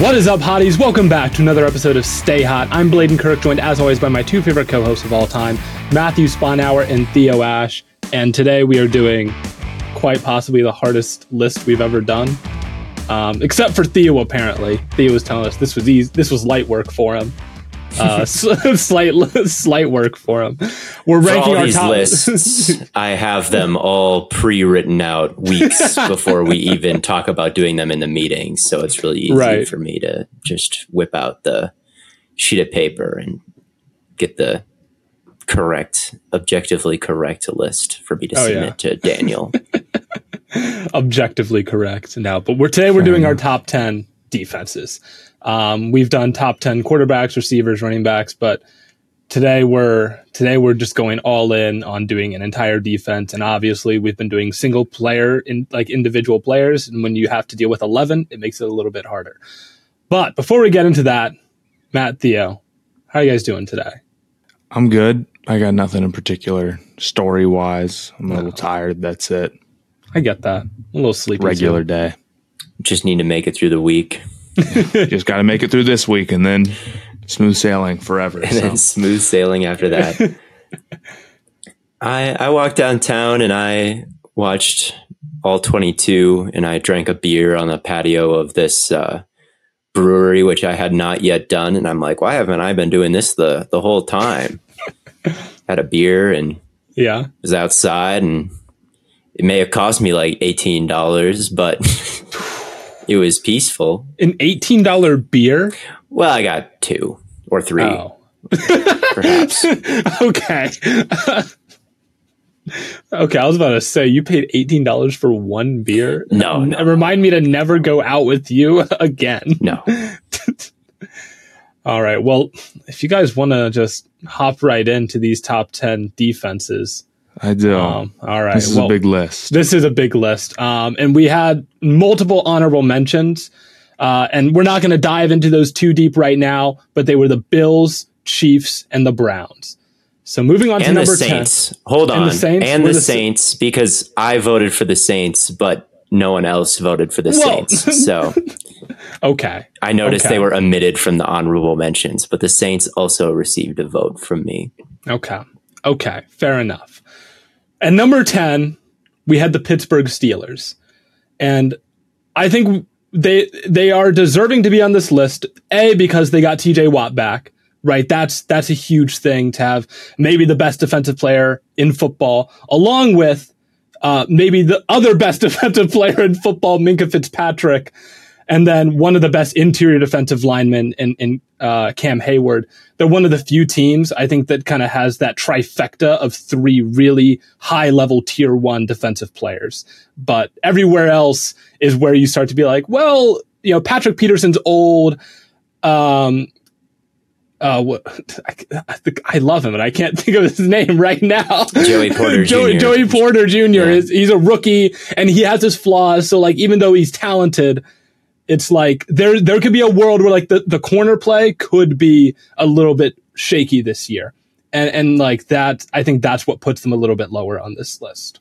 What is up, hotties? Welcome back to another episode of Stay Hot. I'm Blaiden Kirk, joined as always by my two favorite co hosts of all time, Matthew Sponhour and Theo Ash. And today we are doing quite possibly the hardest list we've ever done. Um, except for Theo, apparently. Theo was telling us this was easy, this was light work for him. Uh, slight slight work for him. We're for ranking our these top lists. I have them all pre-written out weeks before we even talk about doing them in the meetings, so it's really easy right. for me to just whip out the sheet of paper and get the correct, objectively correct list for me to oh, submit yeah. to Daniel. objectively correct now, but we're today we're doing our top ten defenses. Um, we've done top 10 quarterbacks, receivers, running backs, but today we're today we're just going all in on doing an entire defense. And obviously we've been doing single player in like individual players. And when you have to deal with 11 it makes it a little bit harder. But before we get into that matt theo how are you guys doing today? I'm good. I got nothing in particular story wise i'm a little tired. That's it. I get that. A little sleepy regular day. Just need to make it through the week just got to make it through this week and then smooth sailing forever. And so. then smooth sailing after that. I I walked downtown and I watched all 22 and I drank a beer on the patio of this uh, brewery which I had not yet done and I'm like why haven't I been doing this the the whole time? had a beer and yeah. Was outside and it may have cost me like $18 but It was peaceful. An eighteen dollar beer. Well, I got two or three, oh. perhaps. okay. okay, I was about to say you paid eighteen dollars for one beer. No, no, remind me to never go out with you again. No. All right. Well, if you guys want to just hop right into these top ten defenses, I do. Um, all right. This is well, a big list. This is a big list. Um, and we had multiple honorable mentions. Uh, and we're not going to dive into those too deep right now, but they were the Bills, Chiefs, and the Browns. So moving on and to number Saints. 10. Hold on. And the Saints, and the, the Saints because I voted for the Saints, but no one else voted for the Whoa. Saints. So okay. I noticed okay. they were omitted from the honorable mentions, but the Saints also received a vote from me. Okay. Okay. Fair enough. And number 10, we had the Pittsburgh Steelers. And I think they they are deserving to be on this list. A because they got TJ Watt back, right? That's that's a huge thing to have maybe the best defensive player in football along with uh, maybe the other best defensive player in football, Minkah Fitzpatrick, and then one of the best interior defensive linemen in, in uh, Cam Heyward. They're one of the few teams I think that kind of has that trifecta of three really high level tier one defensive players. But everywhere else is where you start to be like, well, you know, Patrick Peterson's old. Um, uh, what, I, I, love him, and I can't think of his name right now. Joey Porter Joey, Jr. Joey Porter Jr. Yeah. Is, he's a rookie, and he has his flaws. So, like, even though he's talented, it's like there there could be a world where like the, the corner play could be a little bit shaky this year. And and like that I think that's what puts them a little bit lower on this list.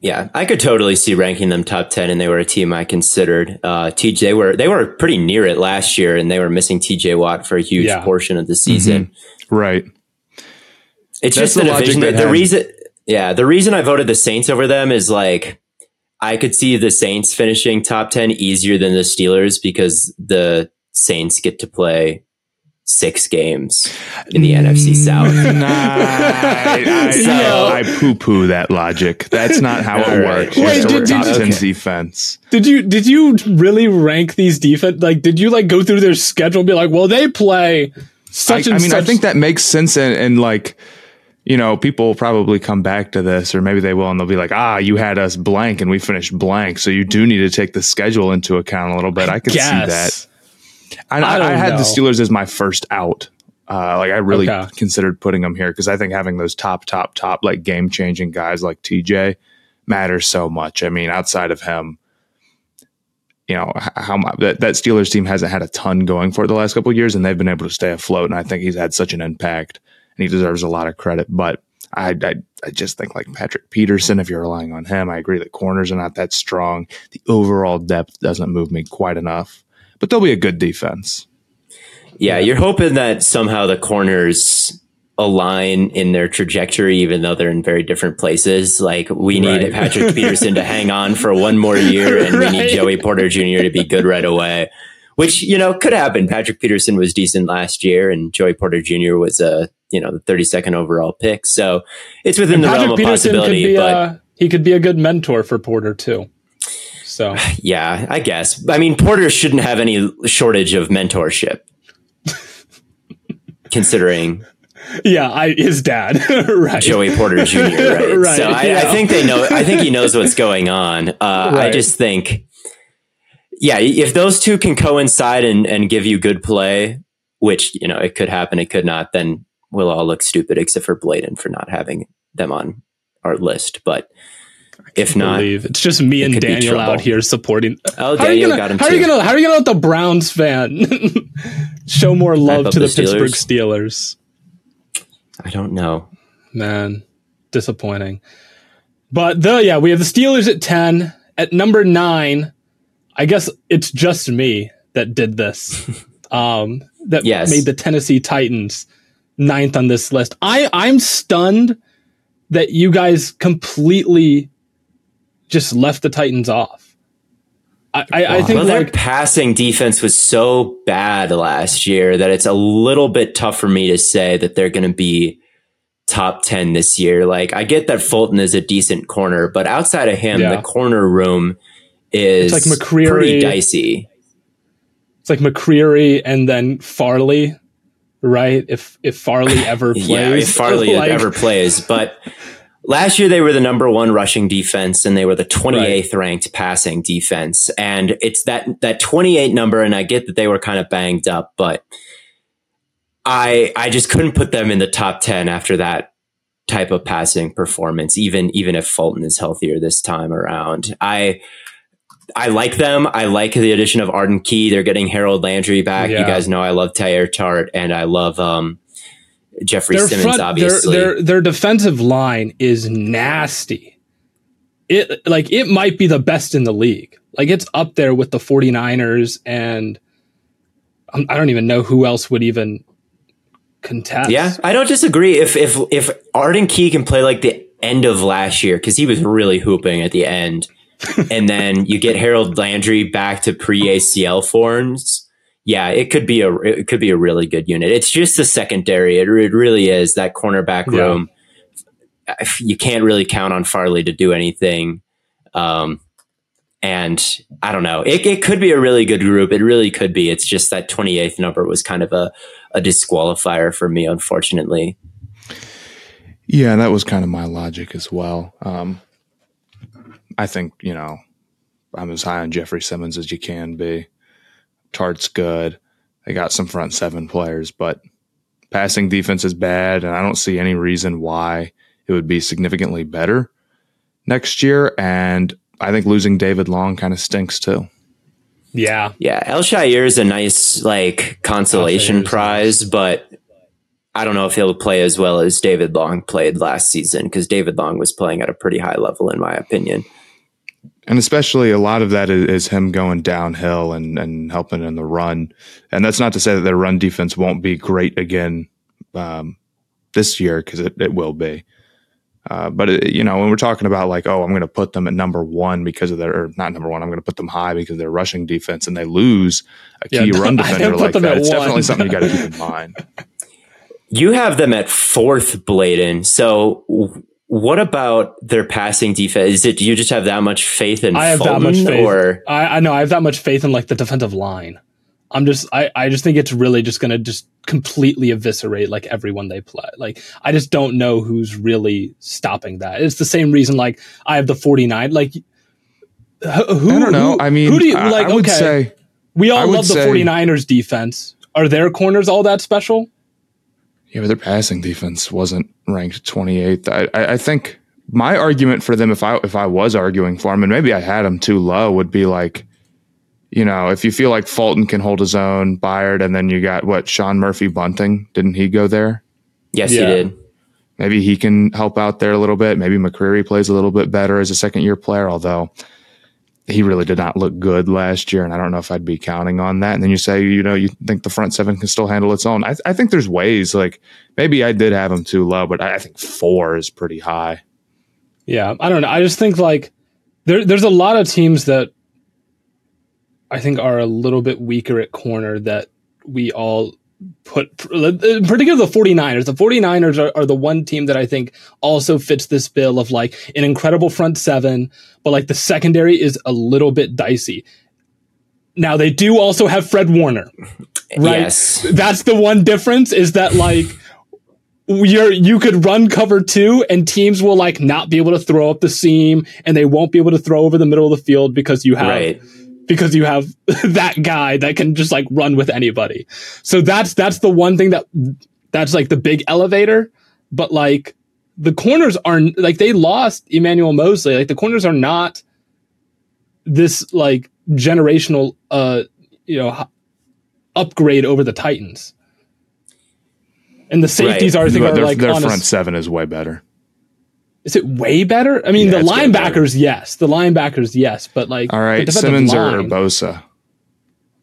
Yeah, I could totally see ranking them top ten, and they were a team I considered. Uh, TJ they were they were pretty near it last year, and they were missing TJ Watt for a huge yeah. portion of the season. Mm-hmm. Right. It's That's just the, the division. The, the reason, yeah, the reason I voted the Saints over them is like I could see the Saints finishing top 10 easier than the Steelers because the Saints get to play six games in the NFC mm, South. Nah, I, I, I, poo poo that logic. That's not how it right. works. Wait, did, top did, 10 okay. defense. Did you did you really rank these defense? Like, did you like go through their schedule and be like, well, they play such I, and I mean, such. I think that makes sense and, and like you know, people will probably come back to this, or maybe they will, and they'll be like, "Ah, you had us blank, and we finished blank." So you do need to take the schedule into account a little bit. I, I can see that. I, I, I had know. the Steelers as my first out. Uh, like I really okay. considered putting them here because I think having those top, top, top, like game changing guys like TJ matters so much. I mean, outside of him, you know how that, that Steelers team hasn't had a ton going for it the last couple years, and they've been able to stay afloat. And I think he's had such an impact and he deserves a lot of credit. But I, I, I just think like Patrick Peterson, if you're relying on him, I agree that corners are not that strong. The overall depth doesn't move me quite enough, but they'll be a good defense. Yeah, you're hoping that somehow the corners align in their trajectory, even though they're in very different places. Like we need right. Patrick Peterson to hang on for one more year, and right. we need Joey Porter Jr. to be good right away. Which you know could happen. Patrick Peterson was decent last year, and Joey Porter Jr. was a you know the 32nd overall pick. So it's within and the Patrick realm of Peterson possibility. Be, but uh, he could be a good mentor for Porter too. So yeah, I guess. I mean, Porter shouldn't have any shortage of mentorship, considering. Yeah, I, his dad, right? Joey Porter Jr. Right. right so I, yeah. I, think they know. I think he knows what's going on. Uh, right. I just think, yeah, if those two can coincide and, and give you good play, which you know it could happen, it could not, then we'll all look stupid except for Blaiden for not having them on our list. But if not, believe. it's just me and Daniel out here supporting. Oh, how Daniel gonna, got him. How too. are you gonna How are you gonna let the Browns fan show more love to the, the Pittsburgh Steelers? I don't know, man. Disappointing. But the yeah, we have the Steelers at ten. At number nine, I guess it's just me that did this. Um, that yes. made the Tennessee Titans ninth on this list. I I'm stunned that you guys completely just left the Titans off. I, I, I think well, their passing defense was so bad last year that it's a little bit tough for me to say that they're going to be top 10 this year. Like I get that Fulton is a decent corner, but outside of him, yeah. the corner room is it's like McCreary, pretty dicey. It's like McCreary and then Farley right? If if Farley ever plays, yeah, if Farley like, ever plays, but. Last year they were the number one rushing defense and they were the 28th right. ranked passing defense. And it's that, that 28 number. And I get that they were kind of banged up, but I, I just couldn't put them in the top 10 after that type of passing performance, even, even if Fulton is healthier this time around. I, I like them. I like the addition of Arden Key. They're getting Harold Landry back. Yeah. You guys know I love Teair Tart and I love um, Jeffrey their Simmons, front, obviously. Their, their, their defensive line is nasty. It like it might be the best in the league. Like it's up there with the 49ers and I don't even know who else would even contest. Yeah, I don't disagree. If if if Arden Key can play like the end of last year because he was really hooping at the end and then you get Harold Landry back to pre ACL forms. Yeah, it could be a it could be a really good unit. It's just the secondary. It, it really is that cornerback room. Yeah. You can't really count on Farley to do anything. Um, and I don't know. It, it could be a really good group. It really could be. It's just that 28th number was kind of a, a disqualifier for me, unfortunately. Yeah, that was kind of my logic as well. Um, I think, you know, I'm as high on Jeffrey Simmons as you can be. Tart's good. They got some front seven players, but Passing defense is bad, and I don't see any reason why it would be significantly better next year. And I think losing David Long kind of stinks too. Yeah. Yeah. Al-Shaair is a nice like consolation prize, nice. but I don't know if he'll play as well as David Long played last season because David Long was playing at a pretty high level, in my opinion. And especially a lot of that is, is, him going downhill and, and helping in the run. And that's not to say that their run defense won't be great again um, this year because it, it will be. Uh, but it, you know, when we're talking about like, oh, I'm going to put them at number one because of their, or not number one, I'm going to put them high because of their rushing defense, and they lose a key yeah, run defender like that. It's one. definitely something you got to keep in mind. You have them at fourth, Blaiden. So what about their passing defense? Is it you just have that much faith in? I have Fulton, that much faith. Or I, I know I have that much faith in like the defensive line. I'm just I, I just think it's really just gonna just completely eviscerate like everyone they play. Like I just don't know who's really stopping that. It's the same reason like I have the 49. Like who I don't know. Who, I mean who do you like I okay. Say, we all love the say, 49ers defense. Are their corners all that special? Yeah, but their passing defense wasn't ranked 28th. I, I, I think my argument for them, if I if I was arguing for them, and maybe I had them too low, would be like, you know, if you feel like Fulton can hold his own, Byard, and then you got what Sean Murphy Bunting, didn't he go there? Yes, yeah. he did. Maybe he can help out there a little bit. Maybe McCreary plays a little bit better as a second year player, although he really did not look good last year, and I don't know if I'd be counting on that. And then you say, you know, you think the front seven can still handle its own. I, I think there's ways. Like maybe I did have him too low, but I, I, think four is pretty high. Yeah, I don't know. I just think like there, there's a lot of teams that I think are a little bit weaker at corner that we all put in particular the 49ers. The 49ers are, are, the one team that i think also fits this bill of like an incredible front seven but like the secondary is a little bit dicey. Now they do also have fred warner right? Yes. that's the one difference is that like you're you could run cover two and teams will like not be able to throw up the seam and they won't be able to throw over the middle of the field because you have right because you have that guy that can just like run with anybody. So that's that's the one thing that that's like the big elevator. But like the corners are like they lost Emmanuel Moseley. Like the corners are not this like generational uh you know upgrade over the Titans. And the safeties right. are I think their, are like their front seven is way better. Is it way better? I mean, yeah, the linebackers, yes. The linebackers, yes. But like, all right, Simmons line, or Bosa.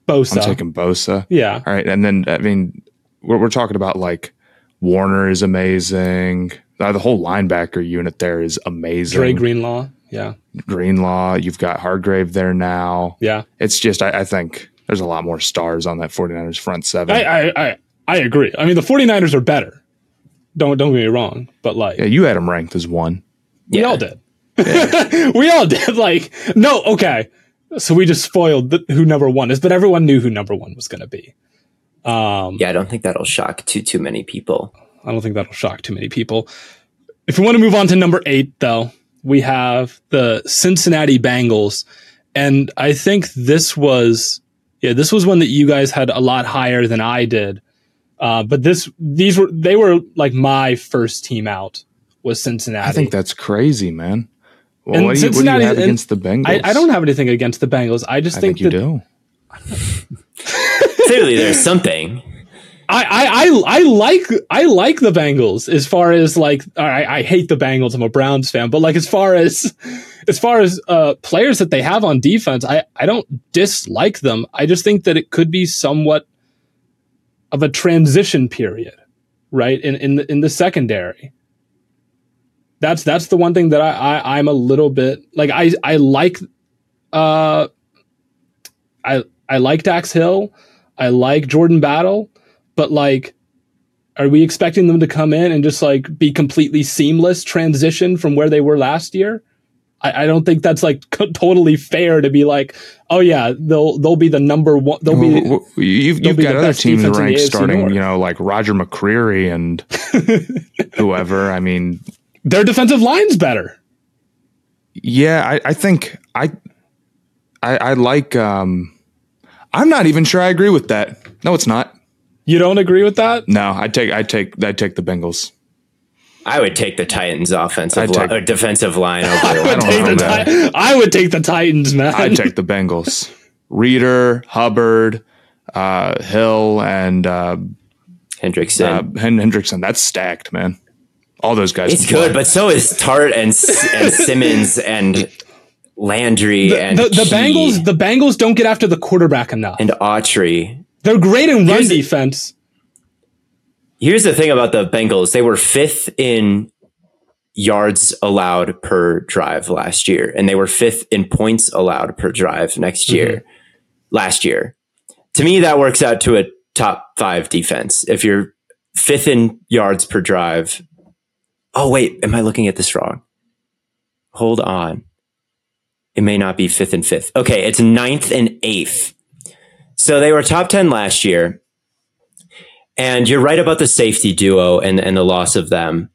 Bosa. I'm taking Bosa. Yeah. All right, and then I mean, we're, we're talking about like Warner is amazing. Uh, the whole linebacker unit there is amazing. Dre Greenlaw. Yeah. Greenlaw. You've got Hargrave there now. Yeah. It's just, I, I think there's a lot more stars on that 49ers front seven. I, I, I, I agree. I mean, the 49ers are better. Don't don't get me wrong, but like yeah, you had him ranked as one. We yeah. all did. Yeah. we all did. Like no, okay. So we just spoiled the, who number one is, but everyone knew who number one was going to be. Um, yeah, I don't think that'll shock too too many people. I don't think that'll shock too many people. If we want to move on to number eight, though, we have the Cincinnati Bengals, and I think this was yeah, this was one that you guys had a lot higher than I did. Uh, but this, these were, they were like my first team out was Cincinnati. I think that's crazy, man. Well, what, do you, what, do you, have against the Bengals? I, I, don't have anything against the Bengals. I just I think, think you do. Clearly, there's something. I, I, I, I like I like the Bengals as far as like I, I hate the Bengals. I'm a Browns fan, but like as far as as far as uh, players that they have on defense, I, I don't dislike them. I just think that it could be somewhat of a transition period, right? In in the, in the secondary. That's that's the one thing that I, I I'm a little bit like I I like uh I I like Dax Hill, I like Jordan Battle, but like are we expecting them to come in and just like be completely seamless transition from where they were last year? I, I don't think that's like c- totally fair to be like, oh yeah, they'll they'll be the number one. They'll be. Well, you've, you've got other teams ranked starting, North. you know, like Roger McCreary and whoever. I mean, their defensive line's better. Yeah, I, I think I, I, I like. Um, I'm not even sure I agree with that. No, it's not. You don't agree with that? No, I take I take I take the Bengals. I would take the Titans offensive li- or defensive line over. I would, take the ti- I would take the Titans, man. I'd take the Bengals. Reader, Hubbard, uh, Hill, and uh, Hendrickson. Uh, Hendrickson. That's stacked, man. All those guys. It's good, but so is Tart and, and Simmons and Landry the, and the, the Bengals. The Bengals don't get after the quarterback enough. And Autry. They're great in run here's, defense. Here's the thing about the Bengals: they were fifth in yards allowed per drive last year, and they were fifth in points allowed per drive next year. Mm-hmm. Last year, to me, that works out to a top five defense. If you're fifth in yards per drive. Oh wait, am I looking at this wrong? Hold on. It may not be fifth and fifth. Okay, it's ninth and eighth so they were top 10 last year. And you're right about the safety duo and, and the loss of them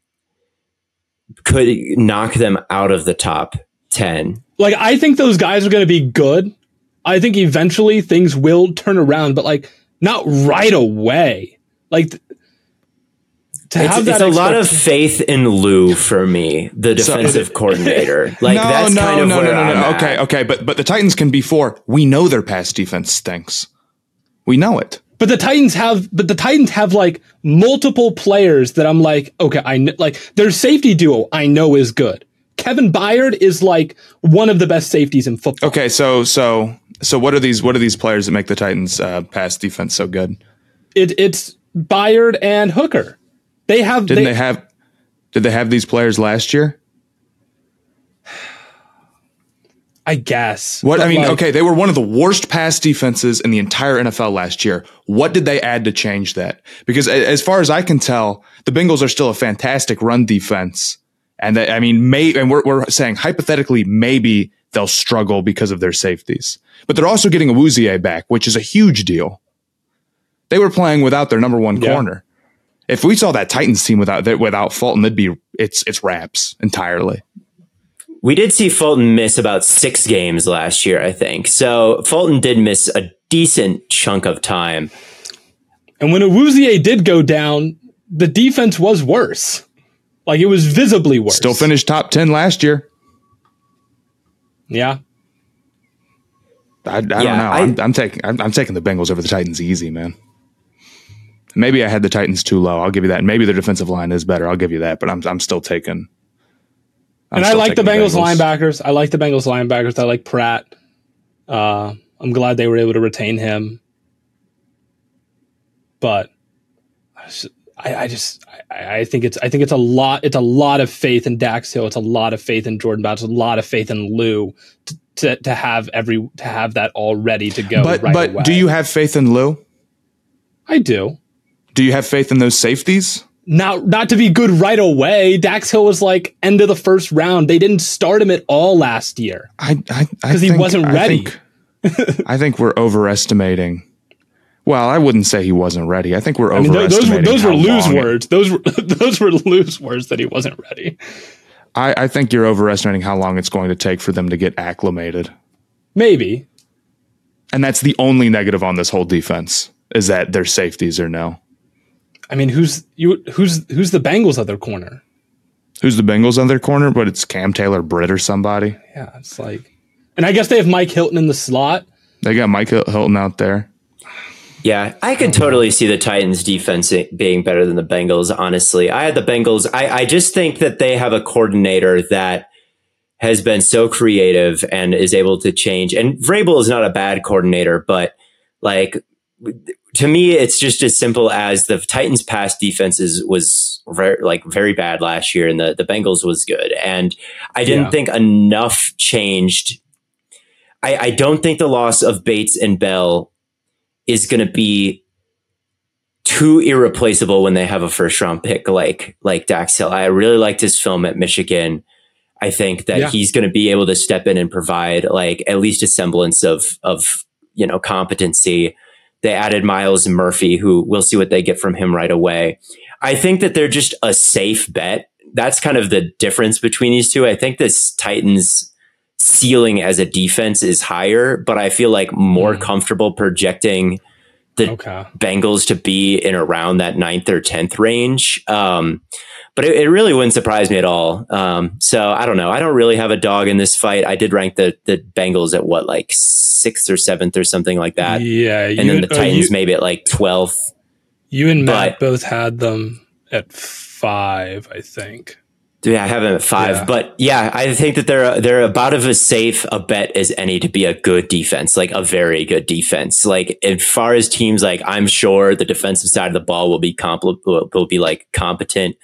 could knock them out of the top 10. Like, I think those guys are going to be good. I think eventually things will turn around, but like, not right away. Like, to it's, have it's a lot of faith in Lou for me, the defensive so, coordinator. Like no, that's no, kind of no, where no, no, no. Okay, okay, but but the Titans can be four. We know their pass defense stinks. We know it. But the Titans have, but the Titans have like multiple players that I'm like, okay, I know, like their safety duo I know is good. Kevin Byard is like one of the best safeties in football. Okay, so so so what are these what are these players that make the Titans uh, pass defense so good? It it's Byard and Hooker. They have didn't they, they have did they have these players last year? I guess. What I mean, like, okay, they were one of the worst pass defenses in the entire NFL last year. What did they add to change that? Because as far as I can tell, the Bengals are still a fantastic run defense, and that, I mean, may and we're we're saying hypothetically maybe they'll struggle because of their safeties, but they're also getting a Awuzie back, which is a huge deal. They were playing without their number one yeah. corner. If we saw that Titans team without without Fulton, it'd be it's it's wraps entirely. We did see Fulton miss about six games last year, I think. So Fulton did miss a decent chunk of time. And when Awuzie did go down, the defense was worse. Like it was visibly worse. Still finished top 10 last year. Yeah. I, I don't know. I, am I'm taking I'm, I'm, taking the Bengals over the Titans easy, man. Maybe I had the Titans too low. I'll give you that. Maybe the defensive line is better. I'll give you that. But I'm I'm still taking I'm and I like the Bengals, Bengals, linebackers. I like the Bengals linebackers. I like Pratt. Uh, I'm glad they were able to retain him. But I, I just I, I, think it's I think it's a lot it's a lot of faith in Dax Hill. It's a lot of faith in Jordan Batts. It's a lot of faith in Lou to, to, to have every to have that all ready to go. But right but away. do you have faith in Lou? I do. Do you have faith in those safeties? Not not to be good right away. Dax Hill was like end of the first round. They didn't start him at all last year. I because he wasn't ready. I think, I think, we're overestimating. Well, I wouldn't say he wasn't ready. I think we're I mean, overestimating. Those were those were Lou's words. Those were those were Lou's words that he wasn't ready. I, I think you're overestimating how long it's going to take for them to get acclimated. Maybe. And that's the only negative on this whole defense is that their safeties are no. I mean, who's you? Who's who's the Bengals other corner? Who's the Bengals on their corner? But it's Cam Taylor Britt or somebody. Yeah, it's like, and I guess they have Mike Hilton in the slot. They got Mike Hilton out there. Yeah, I could totally see the Titans defense being better than the Bengals. Honestly, I had the Bengals. I, I just think that they have a coordinator that has been so creative and is able to change. And Vrabel is not a bad coordinator, but like to me, it's just as simple as the Titans' pass defenses was very, like very bad last year, and the the Bengals was good. And I didn't yeah. think enough changed. I, I don't think the loss of Bates and Bell is going to be too irreplaceable when they have a first round pick like like Dax Hill. I really liked his film at Michigan. I think that yeah. he's going to be able to step in and provide like at least a semblance of of you know competency they added Myles Murphy, who we'll see what they get from him right away. I think that they're just a safe bet. That's kind of the difference between these two. I think this Titans ceiling as a defense is higher, but I feel like more mm. comfortable projecting the okay. Bengals to be in around that ninth or tenth range. Um, but it, it, really wouldn't surprise me at all. Um, so I don't know. I don't really have a dog in this fight. I did rank the the Bengals at what like sixth or seventh or something like that. Yeah, and then the Titans you, maybe at like twelfth. You and Matt but, both had them at five, I think. Yeah, I have them at five, yeah. but yeah, I think that they're they're about as safe a bet as any to be a good defense, like a very good defense. Like as far as teams, like I'm sure the defensive side of the ball will be compl- will be like competent.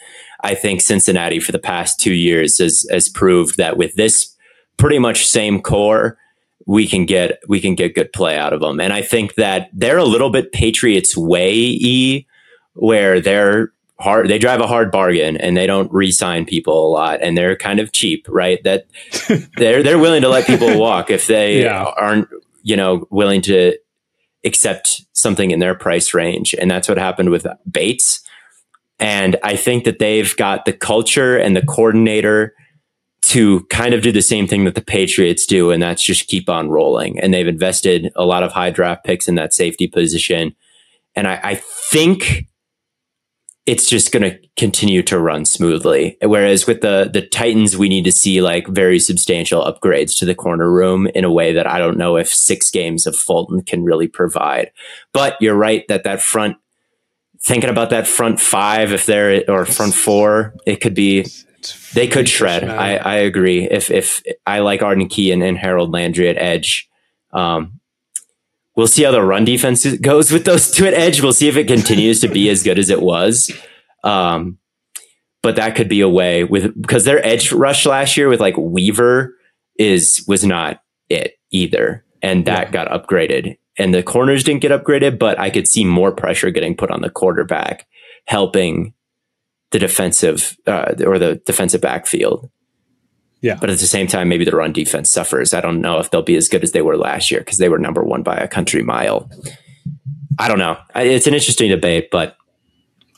I think Cincinnati for the past two years has has proved that with this pretty much same core, we can get we can get good play out of them. And I think that they're a little bit Patriots way, e where they're hard they drive a hard bargain and they don't re-sign people a lot and they're kind of cheap right? That they're they're willing to let people walk if they yeah. aren't you know willing to accept something in their price range. And that's what happened with Bates. And I think that they've got the culture and the coordinator to kind of do the same thing that the Patriots do and that's just keep on rolling. And they've invested a lot of high draft picks in that safety position. And I, I think it's just going to continue to run smoothly. Whereas with the the Titans, we need to see like very substantial upgrades to the corner room in a way that I don't know if six games of Fulton can really provide. But you're right that that front, thinking about that front five, if they're or front four, it could be they could shred. I, I agree. If if I like Arden Key and, and Harold Landry at edge. Um, We'll see how the run defense goes with those two at edge. We'll see if it continues to be as good as it was. Um, but that could be a way with because their edge rush last year with like Weaver is was not it either, and that yeah. got upgraded. And the corners didn't get upgraded, but I could see more pressure getting put on the quarterback, helping the defensive uh, or the defensive backfield. Yeah. But at the same time, maybe the run defense suffers. I don't know if they'll be as good as they were last year because they were number one by a country mile. I don't know. It's an interesting debate, but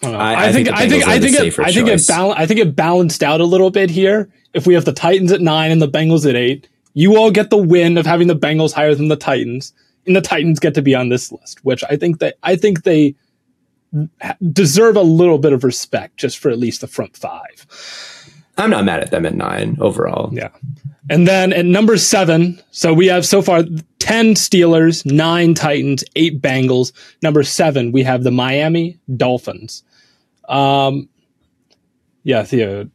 I, I, I, think, I think I think it, I think it bal- I think it balanced out a little bit here. If we have the Titans at nine and the Bengals at eight, you all get the win of having the Bengals higher than the Titans, and the Titans get to be on this list, which I think that I think they deserve a little bit of respect just for at least the front five. I'm not mad at them at nine overall. Yeah. And then at number seven, so we have so far 10 Steelers, nine Titans, eight Bengals. Number seven, we have the Miami Dolphins. Um, yeah, Theo.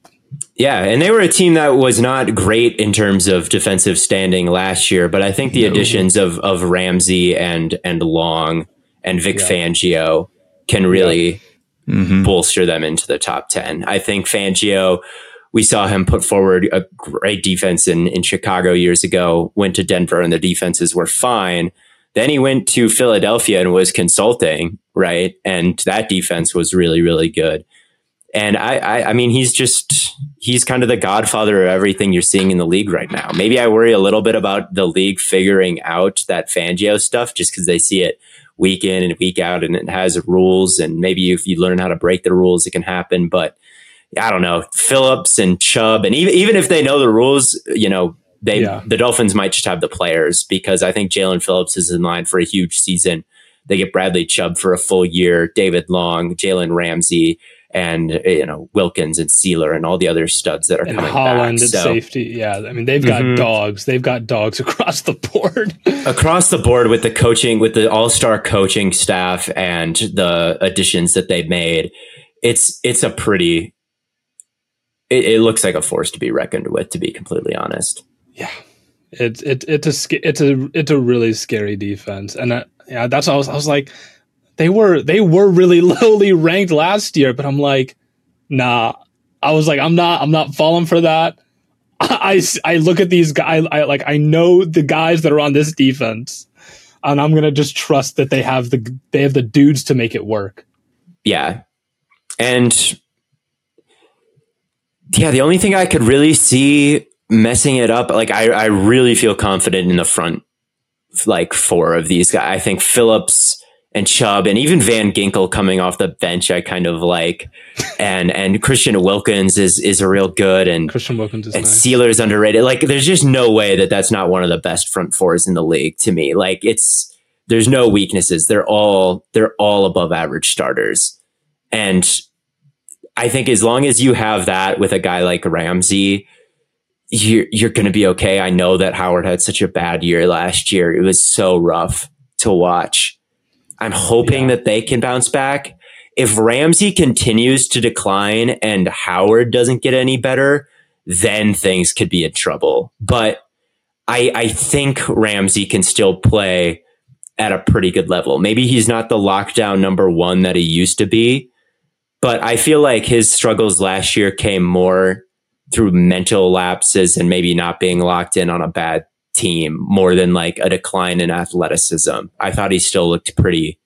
Yeah, and they were a team that was not great in terms of defensive standing last year, but I think the no. additions of of Ramsey and and Long and Vic yeah. Fangio can really yeah. mm-hmm. bolster them into the top 10. I think Fangio we saw him put forward a great defense in, in Chicago years ago, went to Denver and the defenses were fine. Then he went to Philadelphia and was consulting, right? And that defense was really, really good. And I, I, I mean, he's just, he's kind of the godfather of everything you're seeing in the league right now. Maybe I worry a little bit about the league figuring out that Fangio stuff just because they see it week in and week out and it has rules. And maybe if you learn how to break the rules, it can happen. But I don't know, Phillips and Chubb, and even even if they know the rules, you know, they yeah. the Dolphins might just have the players because I think Jaelan Phillips is in line for a huge season. They get Bradley Chubb for a full year, David Long, Jalen Ramsey, and you know Wilkins and Sieler and all the other studs that are and coming Holland back. at so, safety, yeah. I mean, they've got mm-hmm. dogs. They've got dogs across the board. across the board with the coaching, with the all star coaching staff and the additions that they've made. It's it's a pretty it, it, looks like a force to be reckoned with, to be completely honest. Yeah, it's it, it's a it's a it's a really scary defense, and uh, yeah, that's I was I was like, they were they were really lowly ranked last year, but I'm like, nah. I was like, I'm not I'm not falling for that. I, I, I look at these guys, I like I know the guys that are on this defense, and I'm gonna just trust that they have the they have the dudes to make it work. Yeah, and yeah, the only thing I could really see messing it up, like I, I really feel confident in the front, like four of these guys. I think Phillips and Chubb and even Van Ginkel coming off the bench, I kind of like, and and Christian Wilkins is is a real good and Christian Wilkins is and nice. Sieler's underrated. Like, there's just no way that that's not one of the best front fours in the league to me. Like, it's there's no weaknesses. They're all they're all above average starters. And I think as long as you have that with a guy like Ramsey, you're you're going to be okay. I know that Howard had such a bad year last year. It was so rough to watch. I'm hoping yeah. that they can bounce back. If Ramsey continues to decline and Howard doesn't get any better, then things could be in trouble. But I, I think Ramsey can still play at a pretty good level. Maybe he's not the lockdown number one that he used to be, but I feel like his struggles last year came more through mental lapses and maybe not being locked in on a bad team more than like a decline in athleticism. I thought he still looked pretty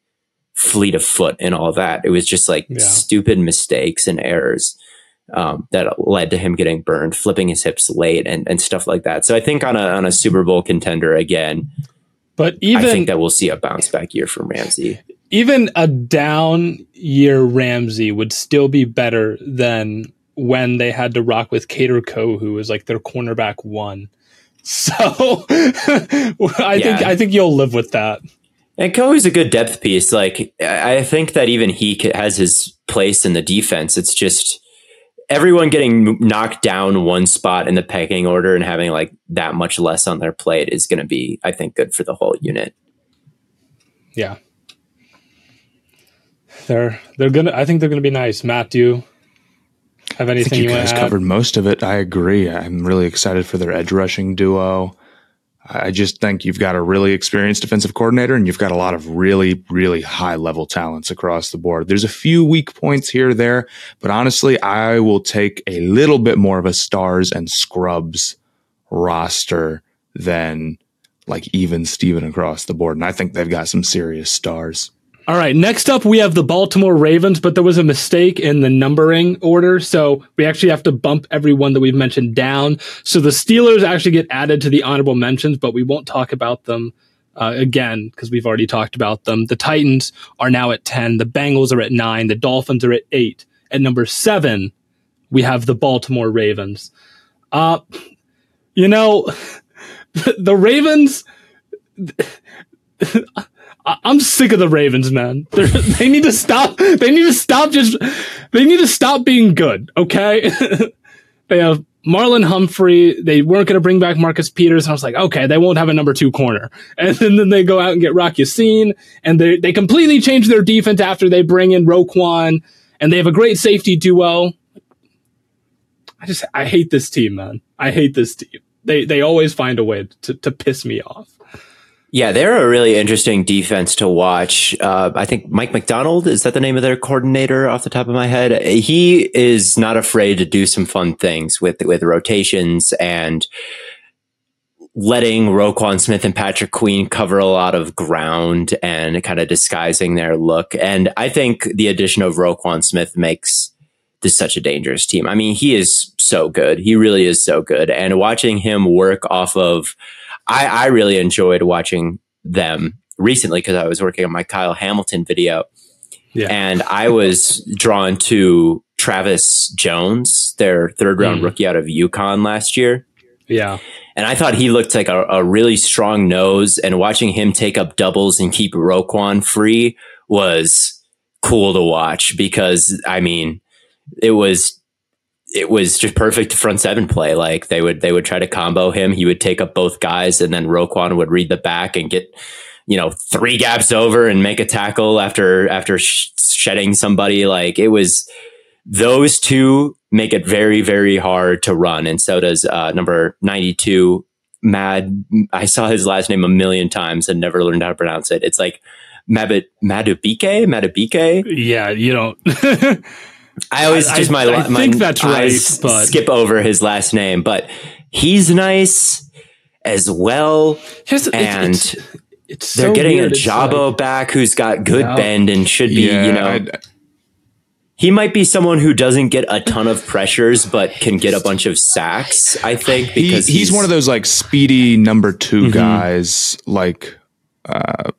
fleet of foot and all that. It was just like yeah. stupid mistakes and errors um, that led to him getting burned, flipping his hips late and, and stuff like that. So I think on a, on a Super Bowl contender again, but even I think that we'll see a bounce back year from Ramsey. Even a down year Ramsey would still be better than when they had to rock with Kader Kohou, who was like their cornerback one. So I yeah. think I think you'll live with that. And Kohou's a good depth piece. Like I think that even he has his place in the defense. It's just everyone getting knocked down one spot in the pecking order and having like that much less on their plate is going to be, I think, good for the whole unit. Yeah, they're they're gonna. I think they're gonna be nice. Matt, do you have anything you, you guys covered most of it? I agree. I'm really excited for their edge rushing duo. I just think you've got a really experienced defensive coordinator and you've got a lot of really, really high level talents across the board. There's a few weak points here or there, but honestly, I will take a little bit more of a stars and scrubs roster than like even Steven across the board. And I think they've got some serious stars. All right. Next up, we have the Baltimore Ravens, but there was a mistake in the numbering order. So we actually have to bump everyone that we've mentioned down. So the Steelers actually get added to the honorable mentions, but we won't talk about them uh, again because we've already talked about them. The Titans are now at 10. The Bengals are at nine. The Dolphins are at eight. At number seven, we have the Baltimore Ravens. Uh, you know, the Ravens. I'm sick of the Ravens, man. They're, they need to stop. They need to stop. Just they need to stop being good. Okay. they have Marlon Humphrey. They weren't going to bring back Marcus Peters. And I was like, okay, they won't have a number two corner. And then, then they go out and get Rocky Ya-Sin, and they they completely change their defense after they bring in Roquan, and they have a great safety duo. I just I hate this team, man. I hate this team. They they always find a way to to piss me off. Yeah, they're a really interesting defense to watch. Uh, I think Mike Macdonald is that the name of their coordinator off the top of my head. He is not afraid to do some fun things with with rotations and letting Roquan Smith and Patrick Queen cover a lot of ground and kind of disguising their look. And I think the addition of Roquan Smith makes this such a dangerous team. I mean, he is so good. He really is so good. And watching him work off of I, I really enjoyed watching them recently because I was working on my Kyle Hamilton video. Yeah. And I was drawn to Travis Jones, their third round mm. rookie out of UConn last year. Yeah. And I thought he looked like a, a, really strong nose, and watching him take up doubles and keep Roquan free was cool to watch because, I mean, it was it was just perfect front seven play. Like they would they would try to combo him. He would take up both guys, and then Roquan would read the back and get you know three gaps over and make a tackle after after sh- shedding somebody. Like it was those two make it very very hard to run, and so does uh, number ninety two. Mad, I saw his last name a million times and never learned how to pronounce it. It's like Mabit Madubuike, Madubuike. Yeah, you don't. I always just my I, I my think that's right, but skip over his last name, but he's nice as well. Here's, and it's, it's, it's they're so getting weird. Ojabo like, back who's got good yeah. bend and should be, yeah, you know. I'd, he might be someone who doesn't get a ton of pressures, but can get a bunch of sacks. I think because he, he's, he's, one of those like speedy number 2 mm-hmm. guys, like uh,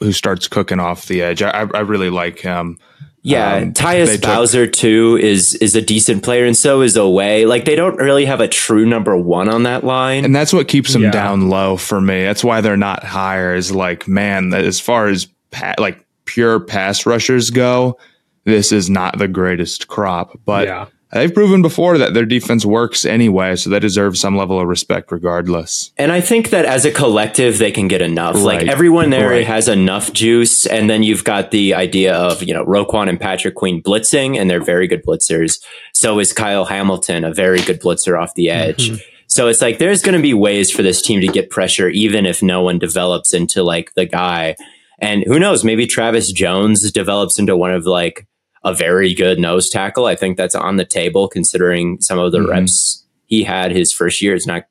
who starts cooking off the edge. I, I really like him. Yeah, um, Tyus Bowser took- too is is a decent player, and so is Oweh. Like they don't really have a true number one on that line, and that's what keeps them yeah. down low for me. That's why they're not higher. Is like, man, as far as pa- like pure pass rushers go, this is not the greatest crop. But yeah. They've proven before that their defense works anyway, so they deserve some level of respect regardless. And I think that as a collective, they can get enough. Right. Like everyone there right. has enough juice, and then you've got the idea of you know Roquan and Patrick Queen blitzing, and they're very good blitzers. So is Kyle Hamilton, a very good blitzer off the edge. Mm-hmm. So it's like there's going to be ways for this team to get pressure, even if no one develops into like the guy. And who knows, maybe Travis Jones develops into one of like a very good nose tackle. I think that's on the table considering some of the mm-hmm. reps he had his first year. It's not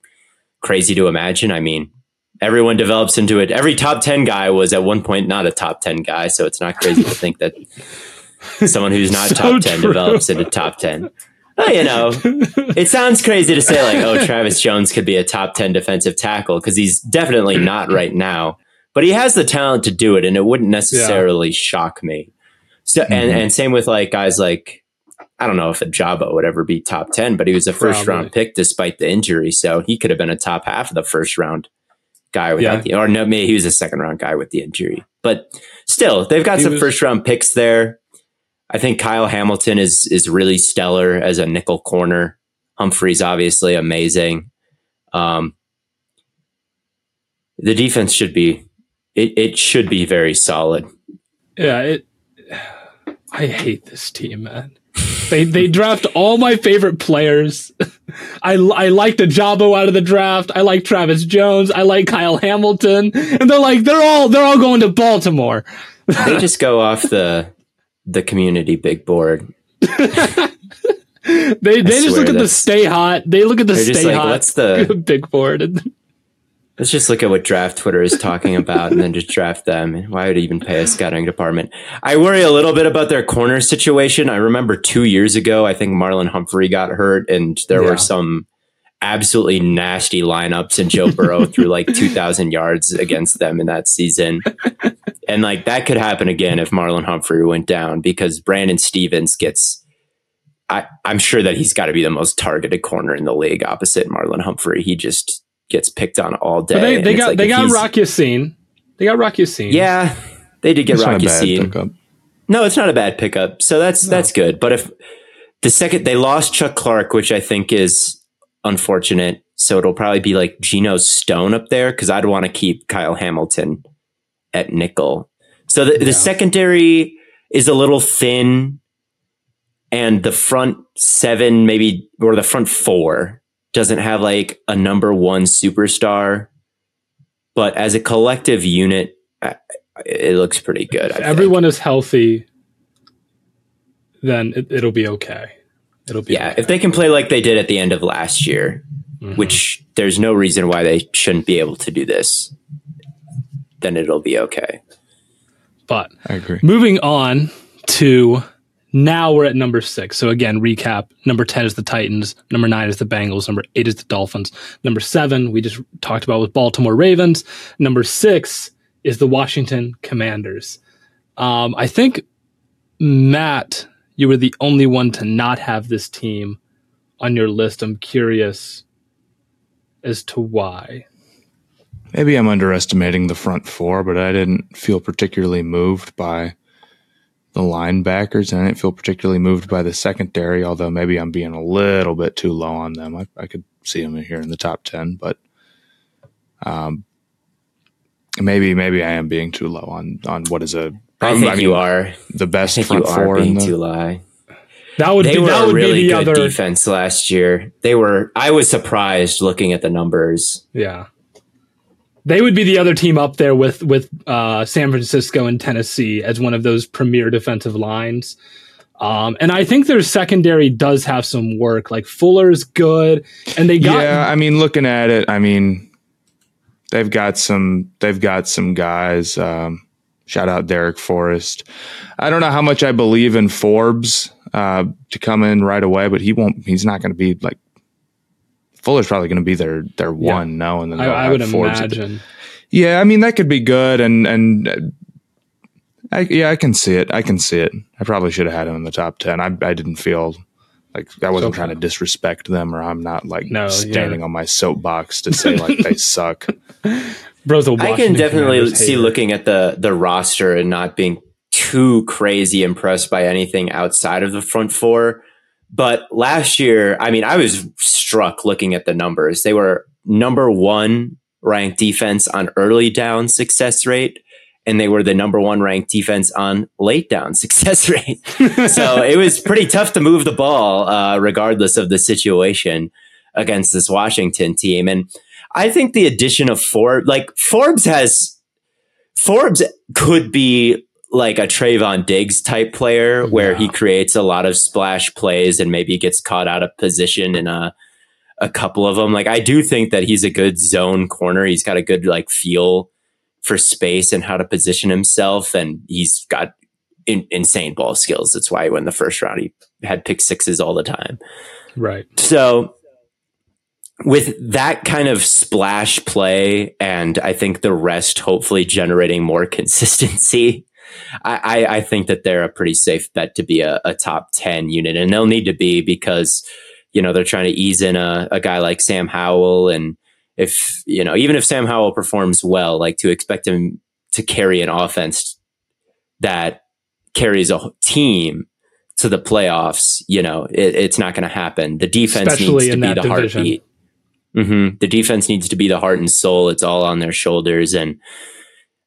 crazy to imagine. I mean, everyone develops into it. Every top 10 guy was at one point not a top 10 guy. So it's not crazy to think that someone who's not so top 10 true. develops into top 10. Well, you know, it sounds crazy to say like, oh, Travis Jones could be a top 10 defensive tackle because he's definitely not right now, but he has the talent to do it. And it wouldn't necessarily yeah. shock me. So mm-hmm. and and same with like guys like I don't know if Ojabo would ever be top ten, but he was a first Probably. round pick despite the injury, so he could have been a top half of the first round guy without yeah. the or no, maybe he was a second round guy with the injury. But still, they've got he some was, first round picks there. I think Kyle Hamilton is is really stellar as a nickel corner. Humphrey's obviously amazing. Um, the defense should be it, it should be very solid. Yeah, it I hate this team, man. They they draft all my favorite players. I I liked Ojabo out of the draft. I like Travis Jones. I like Kyle Hamilton, and they're like they're all they're all going to Baltimore. they just go off the the community big board. they they just look at the stay hot. They look at the stay like, hot. What's the big board? And Let's just look at what draft Twitter is talking about and then just draft them. Why would even pay a scouting department? I worry a little bit about their corner situation. I remember two years ago, I think Marlon Humphrey got hurt and there yeah. were some absolutely nasty lineups and Joe Burrow threw like 2,000 yards against them in that season. And like that could happen again if Marlon Humphrey went down because Brandon Stephens gets. I, I'm sure that he's got to be the most targeted corner in the league opposite Marlon Humphrey. He just gets picked on all day. But they, they got like they got Rock Ya-Sin. They got Rocky Ya-Sin. Yeah, they did get Rock Ya-Sin. No, it's not a bad pickup. So that's no. that's good. But if the second they lost Chuck Clark, which I think is unfortunate, so it'll probably be like Geno Stone up there because I'd want to keep Kyle Hamilton at nickel. So the, yeah. the secondary is a little thin, and the front seven maybe or the front four doesn't have like a number one superstar, but as a collective unit, it looks pretty good. If everyone think. is healthy, then it, will be okay. It'll be yeah. Okay. If they can play like they did at the end of last year, mm-hmm. which there's no reason why they shouldn't be able to do this, then it'll be okay. But I agree. Moving on to now we're at number six. So again, recap. Number 10 is the Titans. Number nine is the Bengals. Number eight is the Dolphins. Number seven, we just talked about with Baltimore Ravens. Number six is the Washington Commanders. Um, I think, Matt, you were the only one to not have this team on your list. I'm curious as to why. Maybe I'm underestimating the front four, but I didn't feel particularly moved by the linebackers, and I didn't feel particularly moved by the secondary, although maybe I'm being a little bit too low on them. I, I could see them here in the top 10, but um, maybe maybe I am being too low on on what is a. I think I mean, you are the best front four. Being the, too low. That would they be, were that would a really be the good other defense last year. They were. I was surprised looking at the numbers. Yeah, they would be the other team up there with with uh, San Francisco and Tennessee as one of those premier defensive lines. Um, and I think their secondary does have some work. Like Fuller's good, and they got. Yeah, I mean, looking at it, I mean, they've got some. They've got some guys. Um, shout out Darrick Forrest. I don't know how much I believe in Forbes uh, to come in right away, but he won't. He's not going to be like Fuller's probably going to be their their yeah. one now, and then I, I would Forbes imagine. yeah, I mean that could be good, and and I, yeah, I can see it. I can see it. I probably should have had him in the top ten. I, I didn't feel like I wasn't okay. trying to disrespect them, or I'm not like no, standing yeah. on my soapbox to say like they suck. Bro's I can definitely see looking at the the roster and not being too crazy impressed by anything outside of the front four. But last year, I mean, I was struck looking at the numbers. They were number one ranked defense on early down success rate, and they were the number one ranked defense on late down success rate. so it was pretty tough to move the ball, uh, regardless of the situation against this Washington team. And I think the addition of Forbes, like Forbes has, Forbes could be like a Trevon Diggs type player where yeah. he creates a lot of splash plays and maybe gets caught out of position in a a couple of them. Like I do think that he's a good zone corner. He's got a good like feel for space and how to position himself, and he's got in, insane ball skills. That's why when the first round he had pick sixes all the time. Right. So with that kind of splash play, and I think the rest hopefully generating more consistency. I, I, think that they're a pretty safe bet to be a, a top 10 unit and they'll need to be because you know, they're trying to ease in a, a guy like Sam Howell. And if, you know, even if Sam Howell performs well, like to expect him to carry an offense that carries a team to the playoffs, you know, it, it's not going to happen. The defense Especially needs to be the division. heartbeat. Mm-hmm. The defense needs to be the heart and soul. It's all on their shoulders. And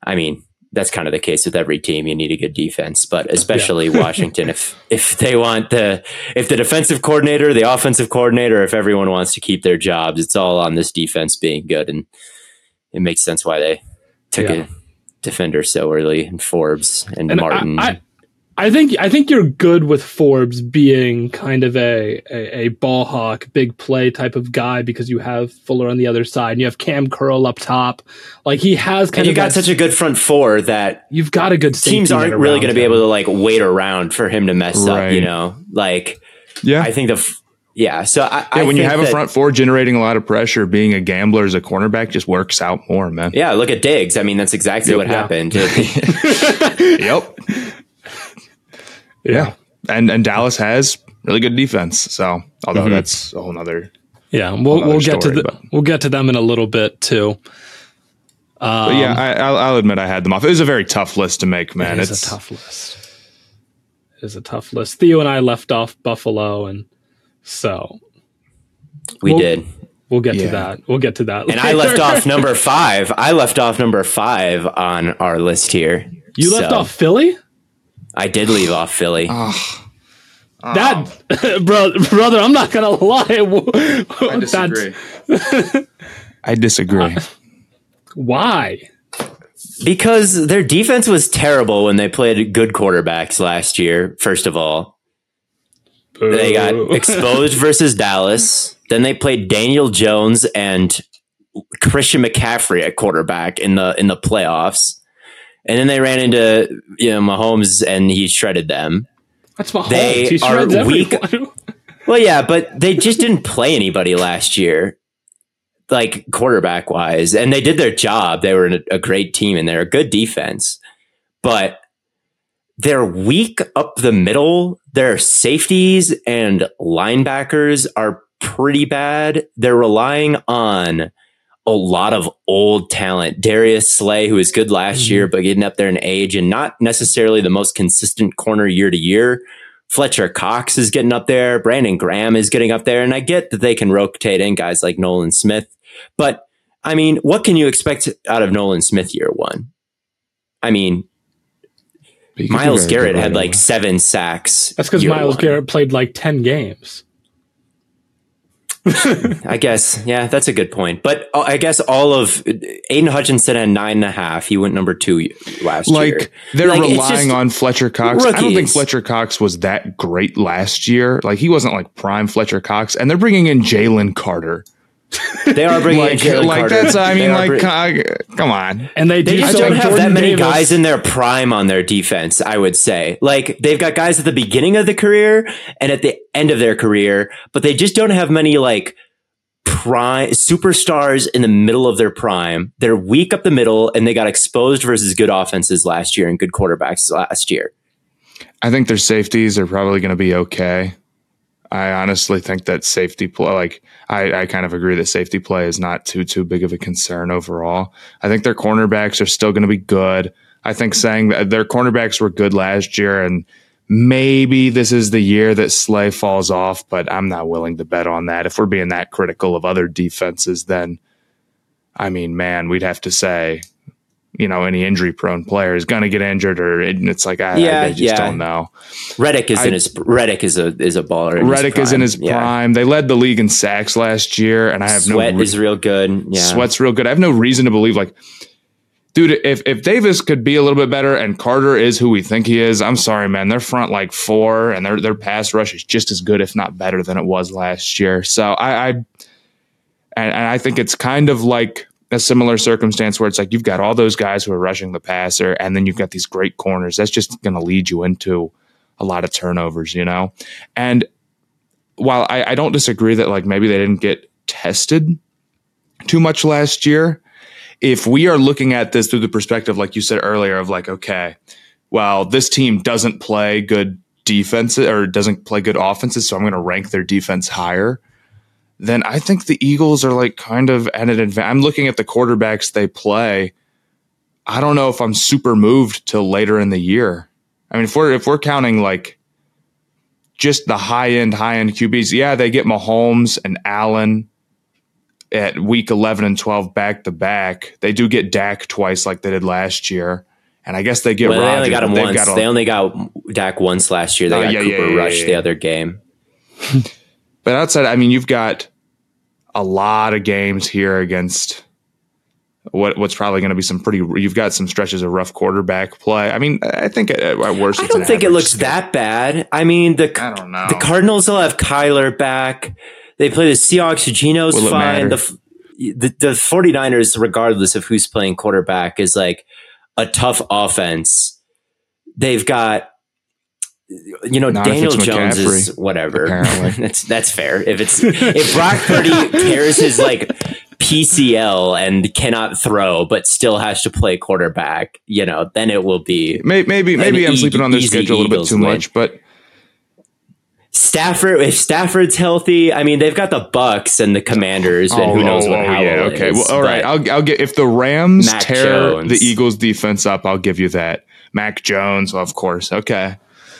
I mean, that's kind of the case with every team. You need a good defense, but especially yeah. Washington. If if they want the if the defensive coordinator, the offensive coordinator, if everyone wants to keep their jobs, it's all on this defense being good, and it makes sense why they took yeah. a defender so early and Forbes and, and Martin. I, I, I think I think you're good with Forbes being kind of a, a, a ball hawk, big play type of guy because you have Fuller on the other side and you have Cam Curl up top. Like he has kind and you got such a good front four that you've got a good teams aren't really going to be able to like wait around for him to mess right. up. You know, like yeah, I think the yeah. So I, yeah, I when you have a front four generating a lot of pressure, being a gambler as a cornerback just works out more, man. Yeah, look at Diggs. I mean, that's exactly yep, what yeah. happened. yep. Yeah. And and Dallas has really good defense. So although mm-hmm. that's a whole nother Yeah, we'll we'll get story, to the, but. we'll get to them in a little bit too. Um, yeah, I, will admit I had them off. It was a very tough list to make, man. It is it's a tough list. It is a tough list. Theo and I left off Buffalo, and so we we'll, did. We'll get yeah. to that. We'll get to that. And later. I left off number five. I left off number five on our list here. You so. left off Philly. I did leave off Philly. Oh. Oh. That, bro, brother, I'm not gonna lie. I disagree. I disagree. Uh, why? Because their defense was terrible when they played good quarterbacks last year. First of all, Boo. they got exposed versus Dallas. Then they played Daniel Jones and Christian McCaffrey at quarterback in the in the playoffs. And then they ran into you know Mahomes and he shredded them. That's Mahomes. They he are weak. well, yeah, but they just didn't play anybody last year, like quarterback wise, and they did their job. They were a great team and they're a good defense, but they're weak up the middle. Their safeties and linebackers are pretty bad. They're relying on a lot of old talent. Darius Slay, who was good last mm-hmm. year, but getting up there in age and not necessarily the most consistent corner year to year. Fletcher Cox is getting up there. Brandon Graham is getting up there. And I get that they can rotate in guys like Nolan Smith. But I mean, what can you expect out of Nolan Smith year one? I mean, Myles Garrett had like seven sacks. That's because Myles one. Garrett played like 10 games. I guess, yeah, that's a good point. But uh, I guess all of Aidan Hutchinson had nine and a half. He went number two last year. like, year. They're like, relying on Fletcher Cox. Rookies. I don't think Fletcher Cox was that great last year. Like he wasn't like prime Fletcher Cox, and they're bringing in Jalen Carter. They are bringing like, in like Carter. that's. I mean, like, br- come on. And they, they just don't have Jordan that many Davis. guys in their prime on their defense. I would say, like, they've got guys at the beginning of the career and at the end of their career, but they just don't have many like prime superstars in the middle of their prime. They're weak up the middle, and they got exposed versus good offenses last year and good quarterbacks last year. I think their safeties are probably going to be okay. I honestly think that safety play, like I, I kind of agree that safety play is not too too big of a concern overall. I think their cornerbacks are still going to be good. I think saying that their cornerbacks were good last year and maybe this is the year that Slay falls off, but I'm not willing to bet on that. If we're being that critical of other defenses, then I mean, man, we'd have to say you know any injury prone player is going to get injured or it, it's like I, yeah, I just yeah. don't know. Reddick is I, in his Reddick is a is a baller. Reddick is in his yeah. prime. They led the league in sacks last year, and I have Sweat no. Sweat is real good. Yeah, Sweat's real good. I have no reason to believe like. Dude, if, if Davis could be a little bit better and Carter is who we think he is, I'm sorry, man. Their front like four and their their pass rush is just as good, if not better, than it was last year. So I, I and, and I think it's kind of like a similar circumstance where it's like you've got all those guys who are rushing the passer, and then you've got these great corners. That's just going to lead you into a lot of turnovers, you know? And while I, I don't disagree that like maybe they didn't get tested too much last year, if we are looking at this through the perspective, like you said earlier, of like, okay, well, this team doesn't play good defense or doesn't play good offenses, so I'm going to rank their defense higher then I think the Eagles are like kind of at an advantage. I'm looking at the quarterbacks they play. I don't know if I'm super moved till later in the year. I mean, if we're if we're counting like just the high end high end QBs, yeah, they get Mahomes and Allen at week 11 and 12 back to back. They do get Dak twice like they did last year. And I guess they get well, They only got him once. Got a, they only got Dak once last year. They oh, got yeah, Cooper yeah, yeah, Rush the other game. But outside, I mean, you've got a lot of games here against what what's probably going to be some pretty. You've got some stretches of rough quarterback play. I mean, I think at, at worst, I don't think it looks that bad. I mean, the I don't know. The Cardinals will have Kyler back. They play the Seahawks. Geno's Will fine. The, the the 49ers, regardless of who's playing quarterback, is like a tough offense. They've got you know, Not Daniel Jones is whatever. that's that's fair. If it's if Brock Purdy tears his like PCL and cannot throw, but still has to play quarterback, you know, then it will be maybe maybe, maybe I'm e- sleeping on their schedule a little bit too win. much, but. Stafford, if Stafford's healthy, I mean they've got the Bucks and the Commanders, and oh, who knows what? Oh, Howell yeah, okay. Is, well, all right. I'll I'll get if the Rams Mac tear Jones. the Eagles defense up, I'll give you that. Mac Jones, of course. Okay.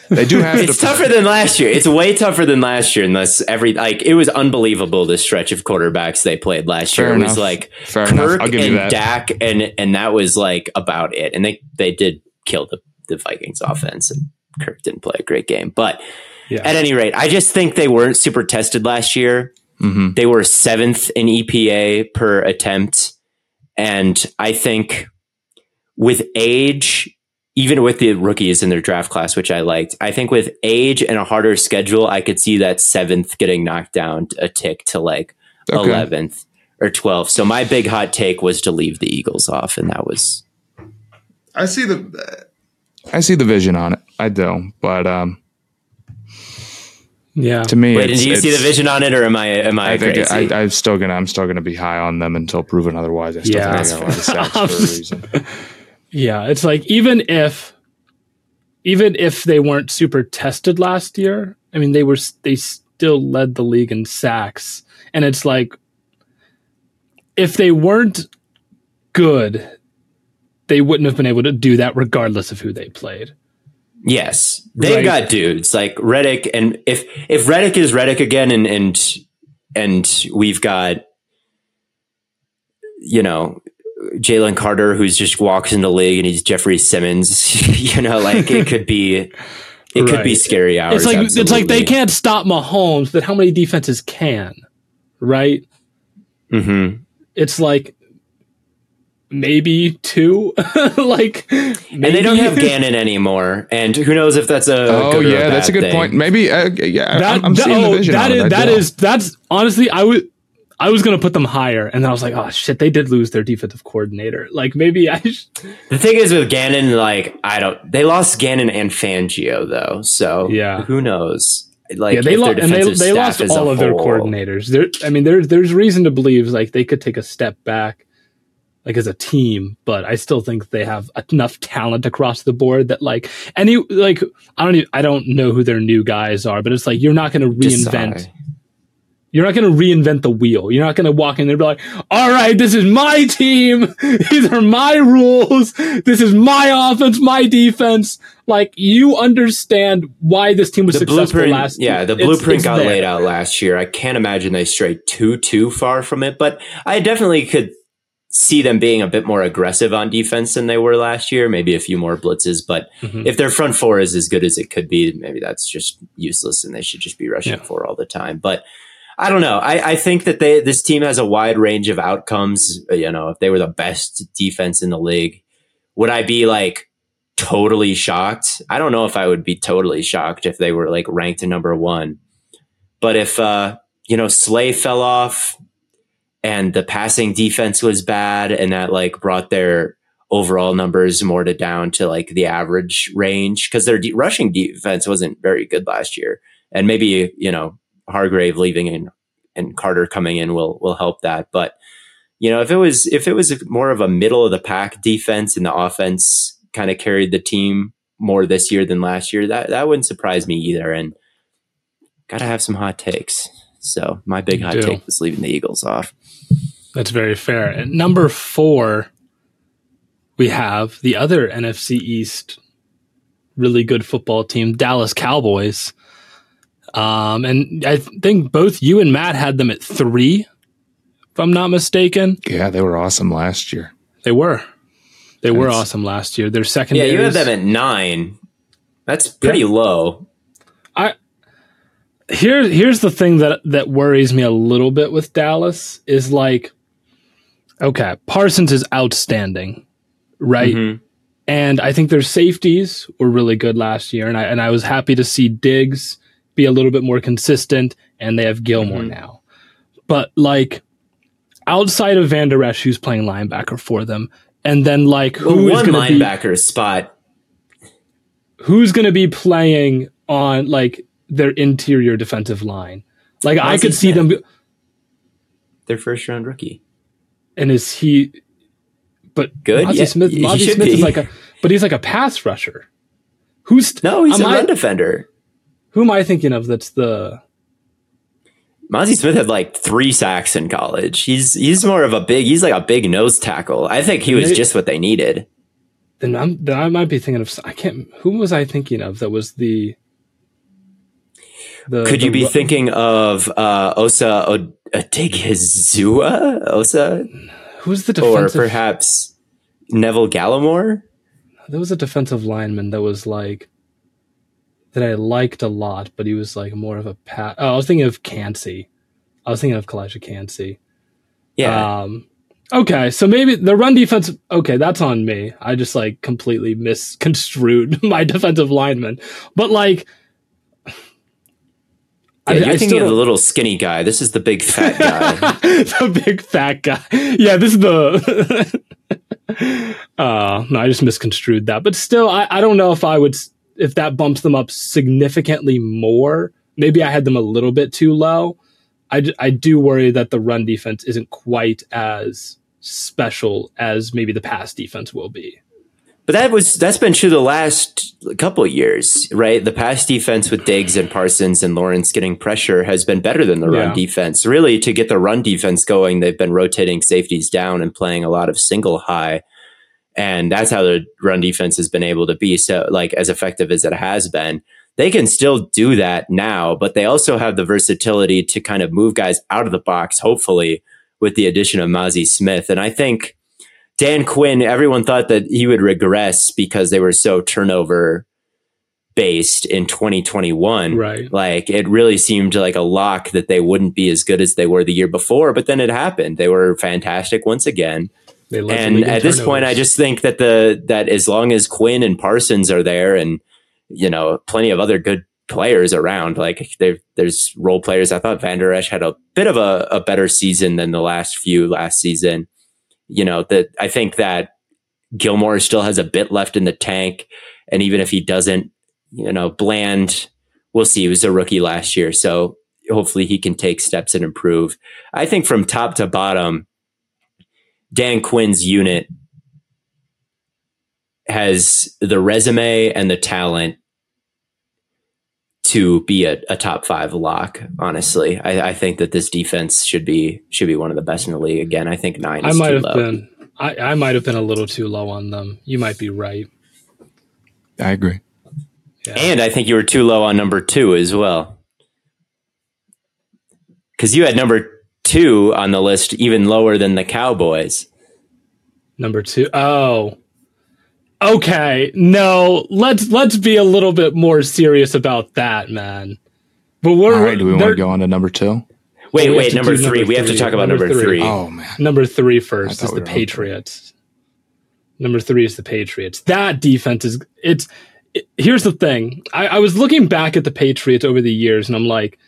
They do have. it's to tougher than last year. It's way tougher than last year. Unless every like it was unbelievable the stretch of quarterbacks they played last Fair year. Enough. It was like Fair Kirk and Dak, and and that was like about it. And they they did kill the the Vikings offense, and Kirk didn't play a great game. But yeah. at any rate, I just think they weren't super tested last year. Mm-hmm. They were seventh in EPA per attempt, and I think with age even with the rookies in their draft class, which I liked, I think with age and a harder schedule, I could see that seventh getting knocked down a tick to like eleventh okay. or twelfth. So my big hot take was to leave the Eagles off, and that was. I see the, I see the vision on it. I do, but um, yeah. To me, wait, did you see the vision on it, or am I am I, I think crazy? I, am still gonna I'm still gonna be high on them until proven otherwise. I still yeah, think I got a lot of sacks for a reason. Yeah, it's like even if even if they weren't super tested last year, I mean they were they still led the league in sacks. And it's like if they weren't good, they wouldn't have been able to do that regardless of who they played. Yes. They've right? got dudes like Reddick and if if Reddick is Reddick again and and and we've got you know Jalen Carter, who's just walks in the league and he's Jeffrey Simmons. you know, like it could be, it right. could be scary hours. It's like absolutely. it's like they can't stop Mahomes, but how many defenses can? Right. Hmm. It's like maybe two. like, maybe. and they don't have Gannon anymore. And who knows if that's a oh yeah, that's a good thing. point. Maybe uh, yeah, that, I'm, I'm seeing oh, the vision. That is, that is that's honestly I would I was gonna put them higher, and then I was like, oh shit, they did lose their defensive coordinator. Like maybe I. Sh- the thing is with Gannon, like I don't. They lost Gannon and Fangio though, so yeah, who knows? like yeah, they lost and they, they lost all of their coordinators. There, I mean, there's there's reason to believe like they could take a step back, like as a team. But I still think they have enough talent across the board that like any like I don't even, I don't know who their new guys are, but it's like you're not going to reinvent. You're not going to reinvent the wheel. You're not going to walk in there and be like, all right, this is my team. These are my rules. This is my offense, my defense. Like you understand why this team was the successful last year. Yeah, the blueprint it's, it's got there. laid out last year. I can't imagine they strayed too, too far from it, but I definitely could see them being a bit more aggressive on defense than they were last year. Maybe a few more blitzes, but mm-hmm. if their front four is as good as it could be, maybe that's just useless and they should just be rushing yeah. for all the time. But I don't know. I, I think that they this team has a wide range of outcomes. You know, if they were the best defense in the league, would I be like totally shocked? I don't know if I would be totally shocked if they were like ranked number one. But if uh, you know, Slay fell off and the passing defense was bad and that like brought their overall numbers more to down to like the average range because their de- rushing defense wasn't very good last year. And maybe, you know, Hargrave leaving and and Carter coming in will will help that. But you know, if it was if it was more of a middle of the pack defense and the offense kind of carried the team more this year than last year, that that wouldn't surprise me either. And gotta have some hot takes. So my big hot take was leaving the Eagles off. That's very fair. At number four, we have the other NFC East really good football team, Dallas Cowboys. Um, and I think both you and Matt had them at three, if I'm not mistaken. Yeah, they were awesome last year. They were. They That's, were awesome last year. Their second. Yeah, you had them at nine. That's pretty yeah. low. I here here's the thing that that worries me a little bit with Dallas is like, okay, Parsons is outstanding, right? Mm-hmm. And I think their safeties were really good last year, and I and I was happy to see Diggs be a little bit more consistent, and they have Gilmore mm-hmm. now. But like outside of Vander Esch, who's playing linebacker for them, and then like who well, is to linebacker be, spot? Who's going to be playing on like their interior defensive line? Like I could see them. their first round rookie. And is he? But good. Yeah, Smith. Smith be. is like a, but he's like a pass rusher. Who's no? He's a run defender. Who am I thinking of? That's the Mazi Smith had like three sacks in college. He's he's more of a big. He's like a big nose tackle. I think he was just what they needed. Then, I'm, then I might be thinking of. I can't. Who was I thinking of? That was the. the Could the, you be thinking of uh, Osa Odighizuwa? Osa. Who's the defensive? Or perhaps Neville Gallimore. There was a defensive lineman that was like that I liked a lot, but he was like more of a pat. Oh, I was thinking of Kancey. I was thinking of Calijah Kancey. Yeah. Um, okay, so maybe the run defense. Okay, that's on me. I just like completely misconstrued my defensive lineman. But like, yeah, I, you're I thinking of the little skinny guy. This is the big fat guy. the big fat guy. Yeah, this is the. uh, no, I just misconstrued that. But still, I, I don't know if I would if that bumps them up significantly more, maybe I had them a little bit too low. I, I do worry that the run defense isn't quite as special as maybe the pass defense will be. But that was that's been true the last couple years, right? The pass defense with Diggs and Parsons and Lawrence getting pressure has been better than the run defense. Really, to get the run defense going, they've been rotating safeties down and playing a lot of single high. And that's how the run defense has been able to be so like as effective as it has been. They can still do that now, but they also have the versatility to kind of move guys out of the box, hopefully, with the addition of Mazi Smith. And I think Dan Quinn, everyone thought that he would regress because they were so turnover based in 2021. Right. Like it really seemed like a lock that they wouldn't be as good as they were the year before, but then it happened. They were fantastic once again and at this point, I just think that the that as long as Quinn and Parsons are there, and you know, plenty of other good players around, like there's role players. I thought Vander Esch had a bit of a, a better season than the last few last season. You know that I think that Gilmore still has a bit left in the tank, and even if he doesn't, you know, Bland we'll see. He was a rookie last year, so hopefully he can take steps and improve. I think from top to bottom, Dan Quinn's unit has the resume and the talent to be a, a top five lock. Honestly, I, I, think that this defense should be should be one of the best in the league. Again, I think nine. I might have low. been. I, I might have been a little too low on them. You might be right. I agree. Yeah. And I think you were too low on number two as well. Because you had number two on the list even lower than the Cowboys. Number two. Oh. Okay. No, let's let's be a little bit more serious about that, man. But we're All right, do we want to go on to number two? Wait, wait, number three. Number we have to talk about number, number three. three. Oh man. Number three first is we the Patriots. Number three is the Patriots. That defense is it's it, here's the thing. I, I was looking back at the Patriots over the years and I'm like,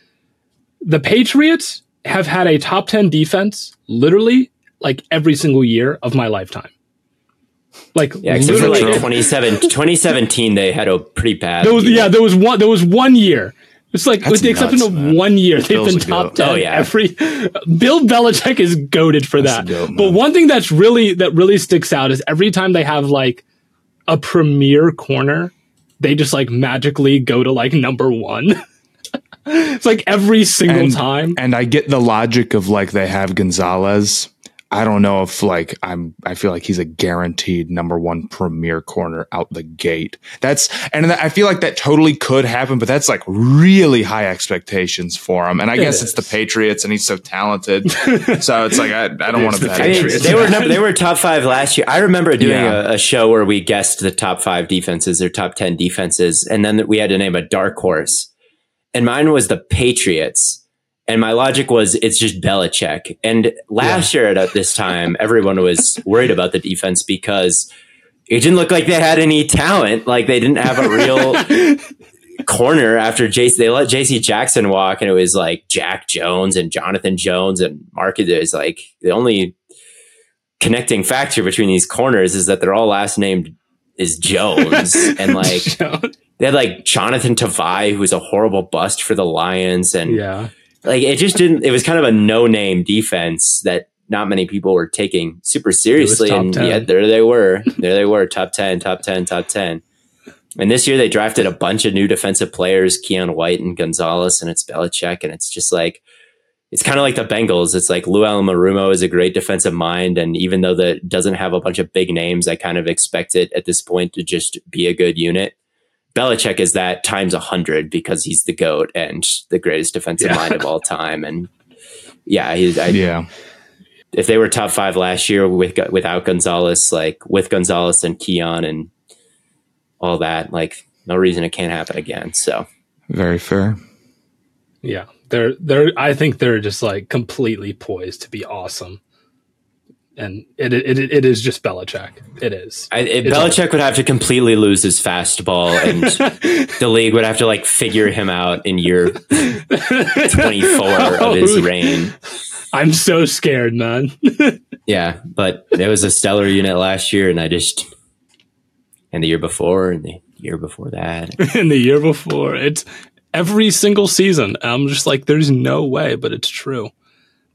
the Patriots have had a top 10 defense literally like every single year of my lifetime. Like yeah, except for like 2017, they had a pretty bad. There was, yeah, there was one. There was one year. It's like That's with the exception nuts, of man. one year, they've been top ten. Oh yeah, every Bill Belichick is goaded for that's that. Goat, but one thing that's really that really sticks out is every time they have like a premier corner, they just like magically go to like number one. it's like every single and, time. And I get the logic of like they have Gonzalez I don't know if like I'm I feel like he's a guaranteed number one premier corner out the gate. That's and I feel like that totally could happen, but that's like really high expectations for him. And I it guess is. it's the Patriots and he's so talented. so it's like I, I don't want to bet. I mean, they were number, they were top five last year. I remember doing yeah. a, a, show where we guessed the top five defenses or top ten defenses, and then we had to name a dark horse. And mine was the Patriots and my logic was it's just Belichick. And last yeah. year at this time, everyone was worried about the defense because it didn't look like they had any talent. Like they didn't have a real corner after JC. They let JC Jackson walk, and it was like Jack Jones and Jonathan Jones and Marcus. Is like the only connecting factor between these corners is that they're all last named is Jones, and like they had like Jonathan Tavai, who was a horrible bust for the Lions, and yeah like it just didn't. It was kind of a no name defense that not many people were taking super seriously, and 10. yet there they were. there they were, top ten, top ten, top ten. And this year they drafted a bunch of new defensive players, Keion White and Gonzalez, and it's Belichick, and it's just like it's kind of like the Bengals. It's like Lou Anarumo is a great defensive mind, and even though that doesn't have a bunch of big names, I kind of expect it at this point to just be a good unit. Belichick is that times a hundred because he's the goat and the greatest defensive yeah. mind of all time. And yeah, he's I, yeah. If they were top five last year with without Gonzalez, like with Gonzalez and Keion and all that, like no reason it can't happen again. So very fair. Yeah, they're they're. I think they're just like completely poised to be awesome and it it, it is just Belichick. It is. I, it, Belichick all. would have to completely lose his fastball, and the league would have to like figure him out in year twenty four of oh. his reign. I'm so scared, man. yeah, but it was a stellar unit last year, and I just and the year before, and the year before that, and the year before. It's every single season. I'm just like, there's no way, but it's true.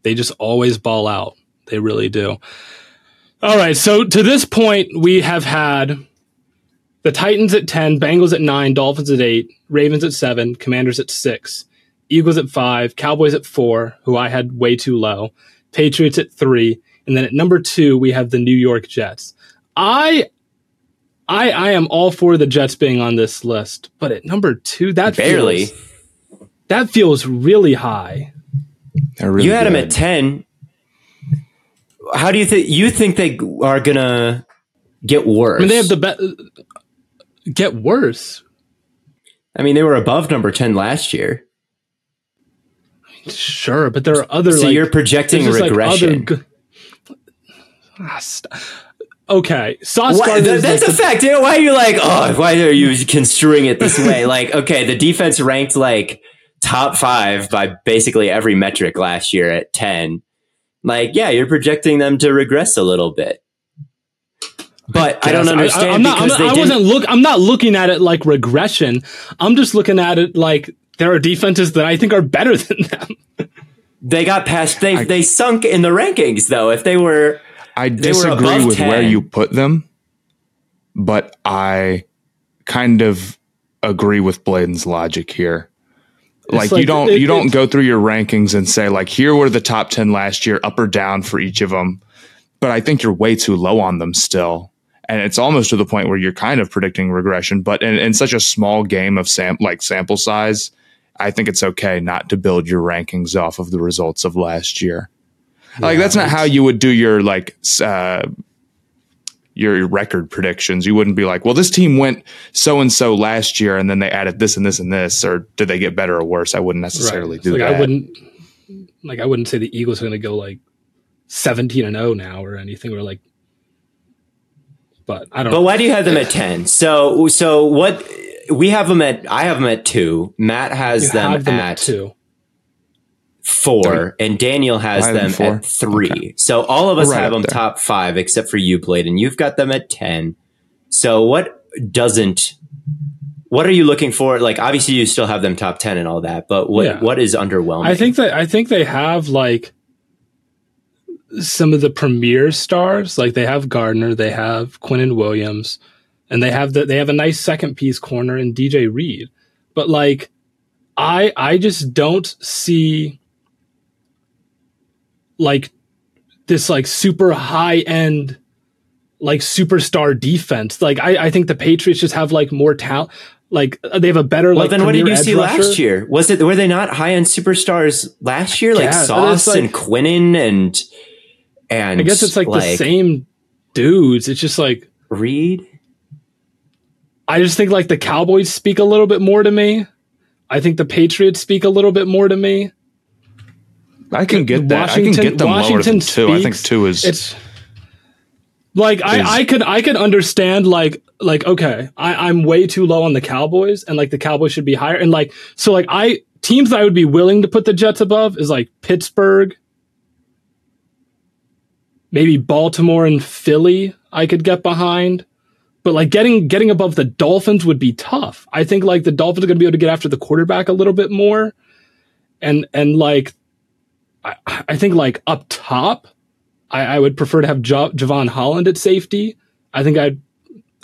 They just always ball out. They really do. All right. So to this point, we have had the Titans at 10, Bengals at 9, Dolphins at 8, Ravens at 7, Commanders at 6, Eagles at 5, Cowboys at 4, who I had way too low, Patriots at 3, and then at number 2 we have the New York Jets. I I I am all for the Jets being on this list, but at number 2 that barely feels, that feels really high. Really you had good. them at 10 how do you think you think they are gonna get worse? I mean, they have the best. Get worse. I mean, they were above number ten last year. Sure, but there are other. So like, you're projecting regression. Like ah, okay, Sauce why, That's like a the, fact. Why are you like? Oh, why are you construing it this way? like, okay, the defense ranked like top five by basically every metric last year at ten like, yeah, you're projecting them to regress a little bit. But I, I don't understand I, am not, I'm not, I wasn't look. I'm not looking at it like regression. I'm just looking at it like there are defenses that I think are better than them. They got past. They I, they sunk in the rankings though. If they were, I disagree with 10. where you put them, but I kind of agree with Blaiden's logic here. Like, like, you don't it, you don't go through your rankings and say like here were the top 10 last year up or down for each of them but i think you're way too low on them still. And it's almost to the point where you're kind of predicting regression. But in, in such a small game of sam like sample size i think it's okay not to build your rankings off of the results of last year. Yeah, like that's not how you would do your like uh, your record predictions. You wouldn't be like, well, this team went so and so last year, and then they added this and this and this, or did they get better or worse? I wouldn't necessarily right. do like that. I wouldn't like I wouldn't say the Eagles are going to go like seventeen and zero now or anything, or like. But I don't. But know. why do you have them at ten? So so what? We have them at. I have them at two. Matt has them, them, at, at two four, three. and Daniel has them at three. Okay. So all of us right have them there. top five, except for you, Blade, and you've got them at ten. So what doesn't? What are you looking for? Like, obviously, you still have them top ten and all that, but what yeah. what is underwhelming? I think that I think they have like some of the premier stars. Like they have Gardner, they have Quinnen Williams, and they have the, they have a nice second piece corner in DJ Reed. But like, I I just don't see like this like super high end like superstar defense. Like I, I think the Patriots just have like more talent. Like they have a better. Well, like, then what did you see rusher. last year? Was it were they not high end superstars last year? Like Sauce like, and Quinnen and and I guess it's like, like the same dudes. It's just like Reed. I just think like the Cowboys speak a little bit more to me. I think the Patriots speak a little bit more to me. I can get that. Washington, I can get them Washington lower than two. Speaks, I think two is. It's like I, I could I could understand like like okay I, I'm way too low on the Cowboys and like the Cowboys should be higher and like so like I teams I would be willing to put the Jets above is like Pittsburgh, maybe Baltimore and Philly I could get behind. But like getting getting above the Dolphins would be tough. I think like the Dolphins are going to be able to get after the quarterback a little bit more, and and like I, I think like up top, I, I would prefer to have jo- Jevon Holland at safety. I think I'd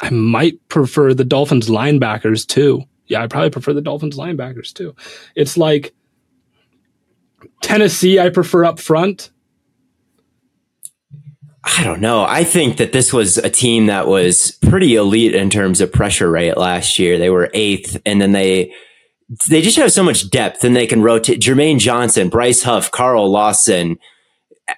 I might prefer the Dolphins linebackers too. Yeah, I probably prefer the Dolphins linebackers too. It's like Tennessee, I prefer up front. I don't know. I think that this was a team that was pretty elite in terms of pressure rate last year. They were eighth, and then they they just have so much depth and they can rotate Jermaine Johnson, Bryce Huff, Carl Lawson,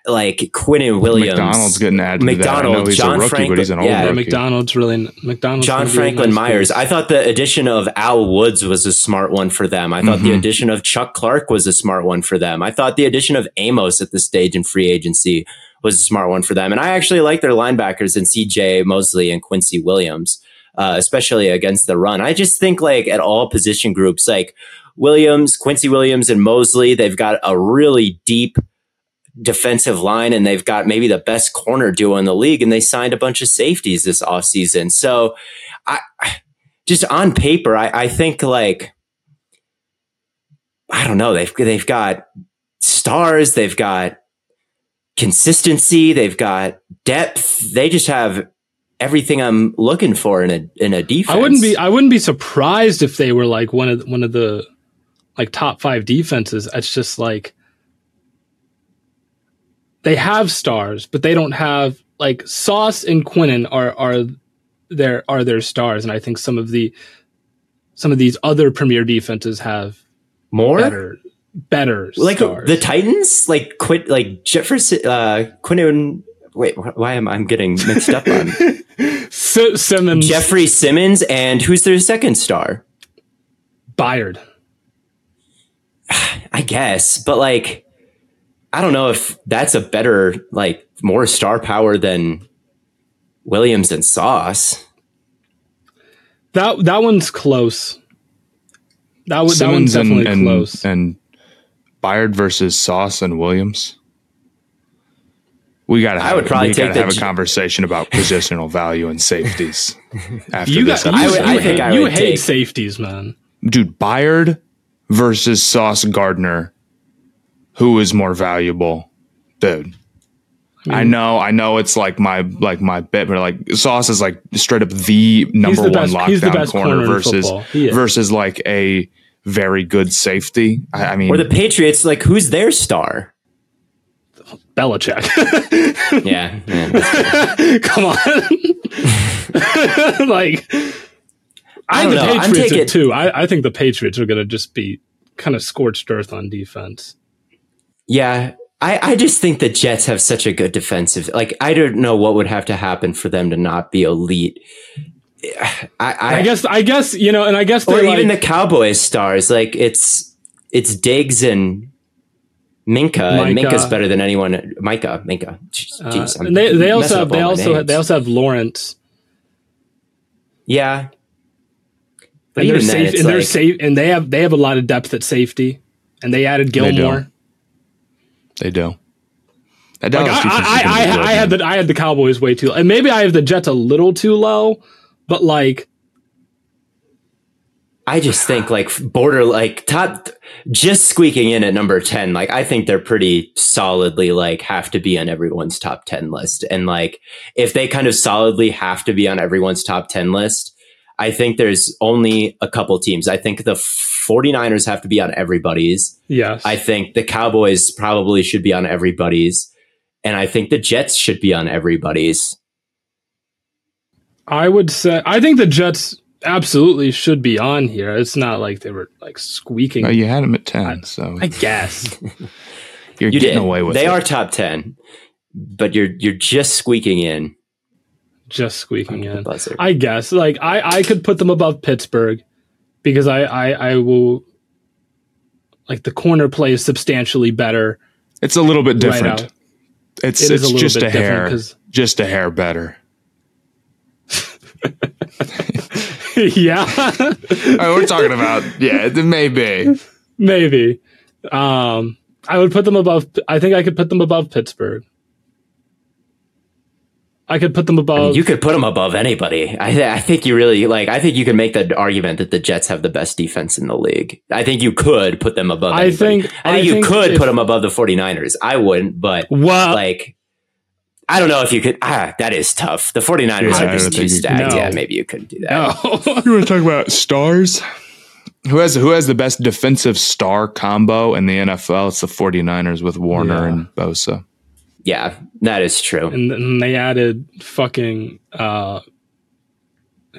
like Quinnen Williams. McDonald's getting added. McDonald, John rookie, Franklin, he's an old yeah, rookie. McDonald's really McDonald's. John Franklin nice Myers. Piece. I thought the addition of Al Woods was a smart one for them. I thought mm-hmm. the addition of Chuck Clark was a smart one for them. I thought the addition of Amos at this stage in free agency was a smart one for them. And I actually like their linebackers in CJ Mosley and Quincy Williams uh, especially against the run. I just think like at all position groups, like Williams, Quincy Williams, and Mosley, they've got a really deep defensive line and they've got maybe the best corner duo in the league and they signed a bunch of safeties this offseason. So I just on paper, I, I think like I don't know, they've they've got stars, they've got consistency, they've got depth. They just have everything I'm looking for in a in a defense. I wouldn't be I wouldn't be surprised if they were like one of one of the like top five defenses. It's just like they have stars, but they don't have like Sauce and Quinnen are are their are their stars, and I think some of the some of these other premier defenses have more better better like stars. the Titans, like quit like Jefferson uh Quinnen wait, why am I getting mixed up on Simmons, Jeffrey Simmons, and who's their second star? Byard. I guess, but like, I don't know if that's a better, like, more star power than Williams and Sauce. That that one's close. That, w- that one's definitely and, close. And Byard versus Sauce and Williams. We got to. I would probably take have a conversation about positional value and safeties after you this. Got, you, I, would, I think I you hate take. safeties, man. Dude, Byard versus Sauce Gardner, who is more valuable, dude. I, mean, I know, I know. It's like my like my bit, but like Sauce is like straight up the number the one best, lockdown corner, corner versus versus like a very good safety. I, I mean, or the Patriots, like who's their star? Belichick. yeah, yeah come on. like, I, I think the know. Patriots are too. I, I think the Patriots are going to just be kind of scorched earth on defense. Yeah, I, I just think the Jets have such a good defensive. Like, I don't know what would have to happen for them to not be elite. I, I, I guess, I guess you know, and I guess, or even the Cowboys stars. Like, it's it's Diggs and Minkah, Micah. and Minkah's better than anyone. Micah, Minkah. Jeez, uh, they, they also have, they also have, they also have Lawrence. Yeah, but and they're safe, and like, they're safe, and they have they have a lot of depth at safety, and they added Gilmore. They do. They do. Like I, I, I, I had the I had the Cowboys way too, and maybe I have the Jets a little too low, but like I just think like border like top just squeaking in at number 10 like I think they're pretty solidly like have to be on everyone's top 10 list. And like if they kind of solidly have to be on everyone's top 10 list I think there's only a couple teams. I think the 49ers have to be on everybody's. Yes. I think the Cowboys probably should be on everybody's. And I think the Jets should be on everybody's. I would say I think the Jets absolutely should be on here. It's not like they were like squeaking. Oh, you had them at ten, I, so I guess you're you getting did. away with. It. They it. are top ten, but you're you're just squeaking in. Just squeaking in. I guess. Like I I could put them above Pittsburgh because I I I will like the corner play is substantially better. It's a little bit different. Right it's it it's a just a hair, just a hair better. yeah. we're talking about, yeah, maybe. Maybe. Um, I would put them above, I think I could put them above Pittsburgh. I could put them above. I mean, you could put them above anybody. I, th- I think you really like. I think you can make the argument that the Jets have the best defense in the league. I think you could put them above. Anybody. I think. I think I you think could if, put them above the 49ers. I wouldn't, but well, like I don't know if you could. Ah, that is tough. The 49ers yeah, are just too stacked. No. Yeah, maybe you couldn't do that. No. you want to talk about stars? Who has who has the best defensive star combo in the NFL? It's the 49ers with Warner yeah. and Bosa. Yeah, that is true. And then they added fucking uh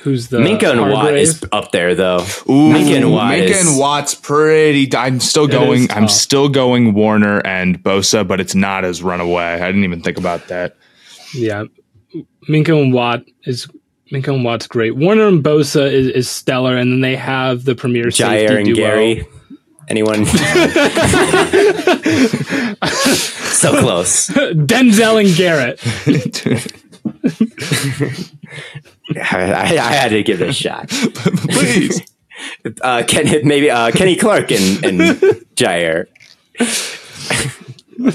who's the Minkah and Watt is up there though. Ooh, Minkah and Watt. Minkah is, and Watt's pretty. I'm still going. I'm still going Warner and Bosa, but it's not as runaway. I didn't even think about that. Yeah, Minkah and Watt is Minkah and Watt's great. Warner and Bosa is, is stellar, and then they have the premier Jaire safety and duo. Gary. Anyone? so close. Denzel and Garrett. I, I, had to give it a shot. Please. Uh, Ken, maybe uh, Kenny Clark and, and Jaire.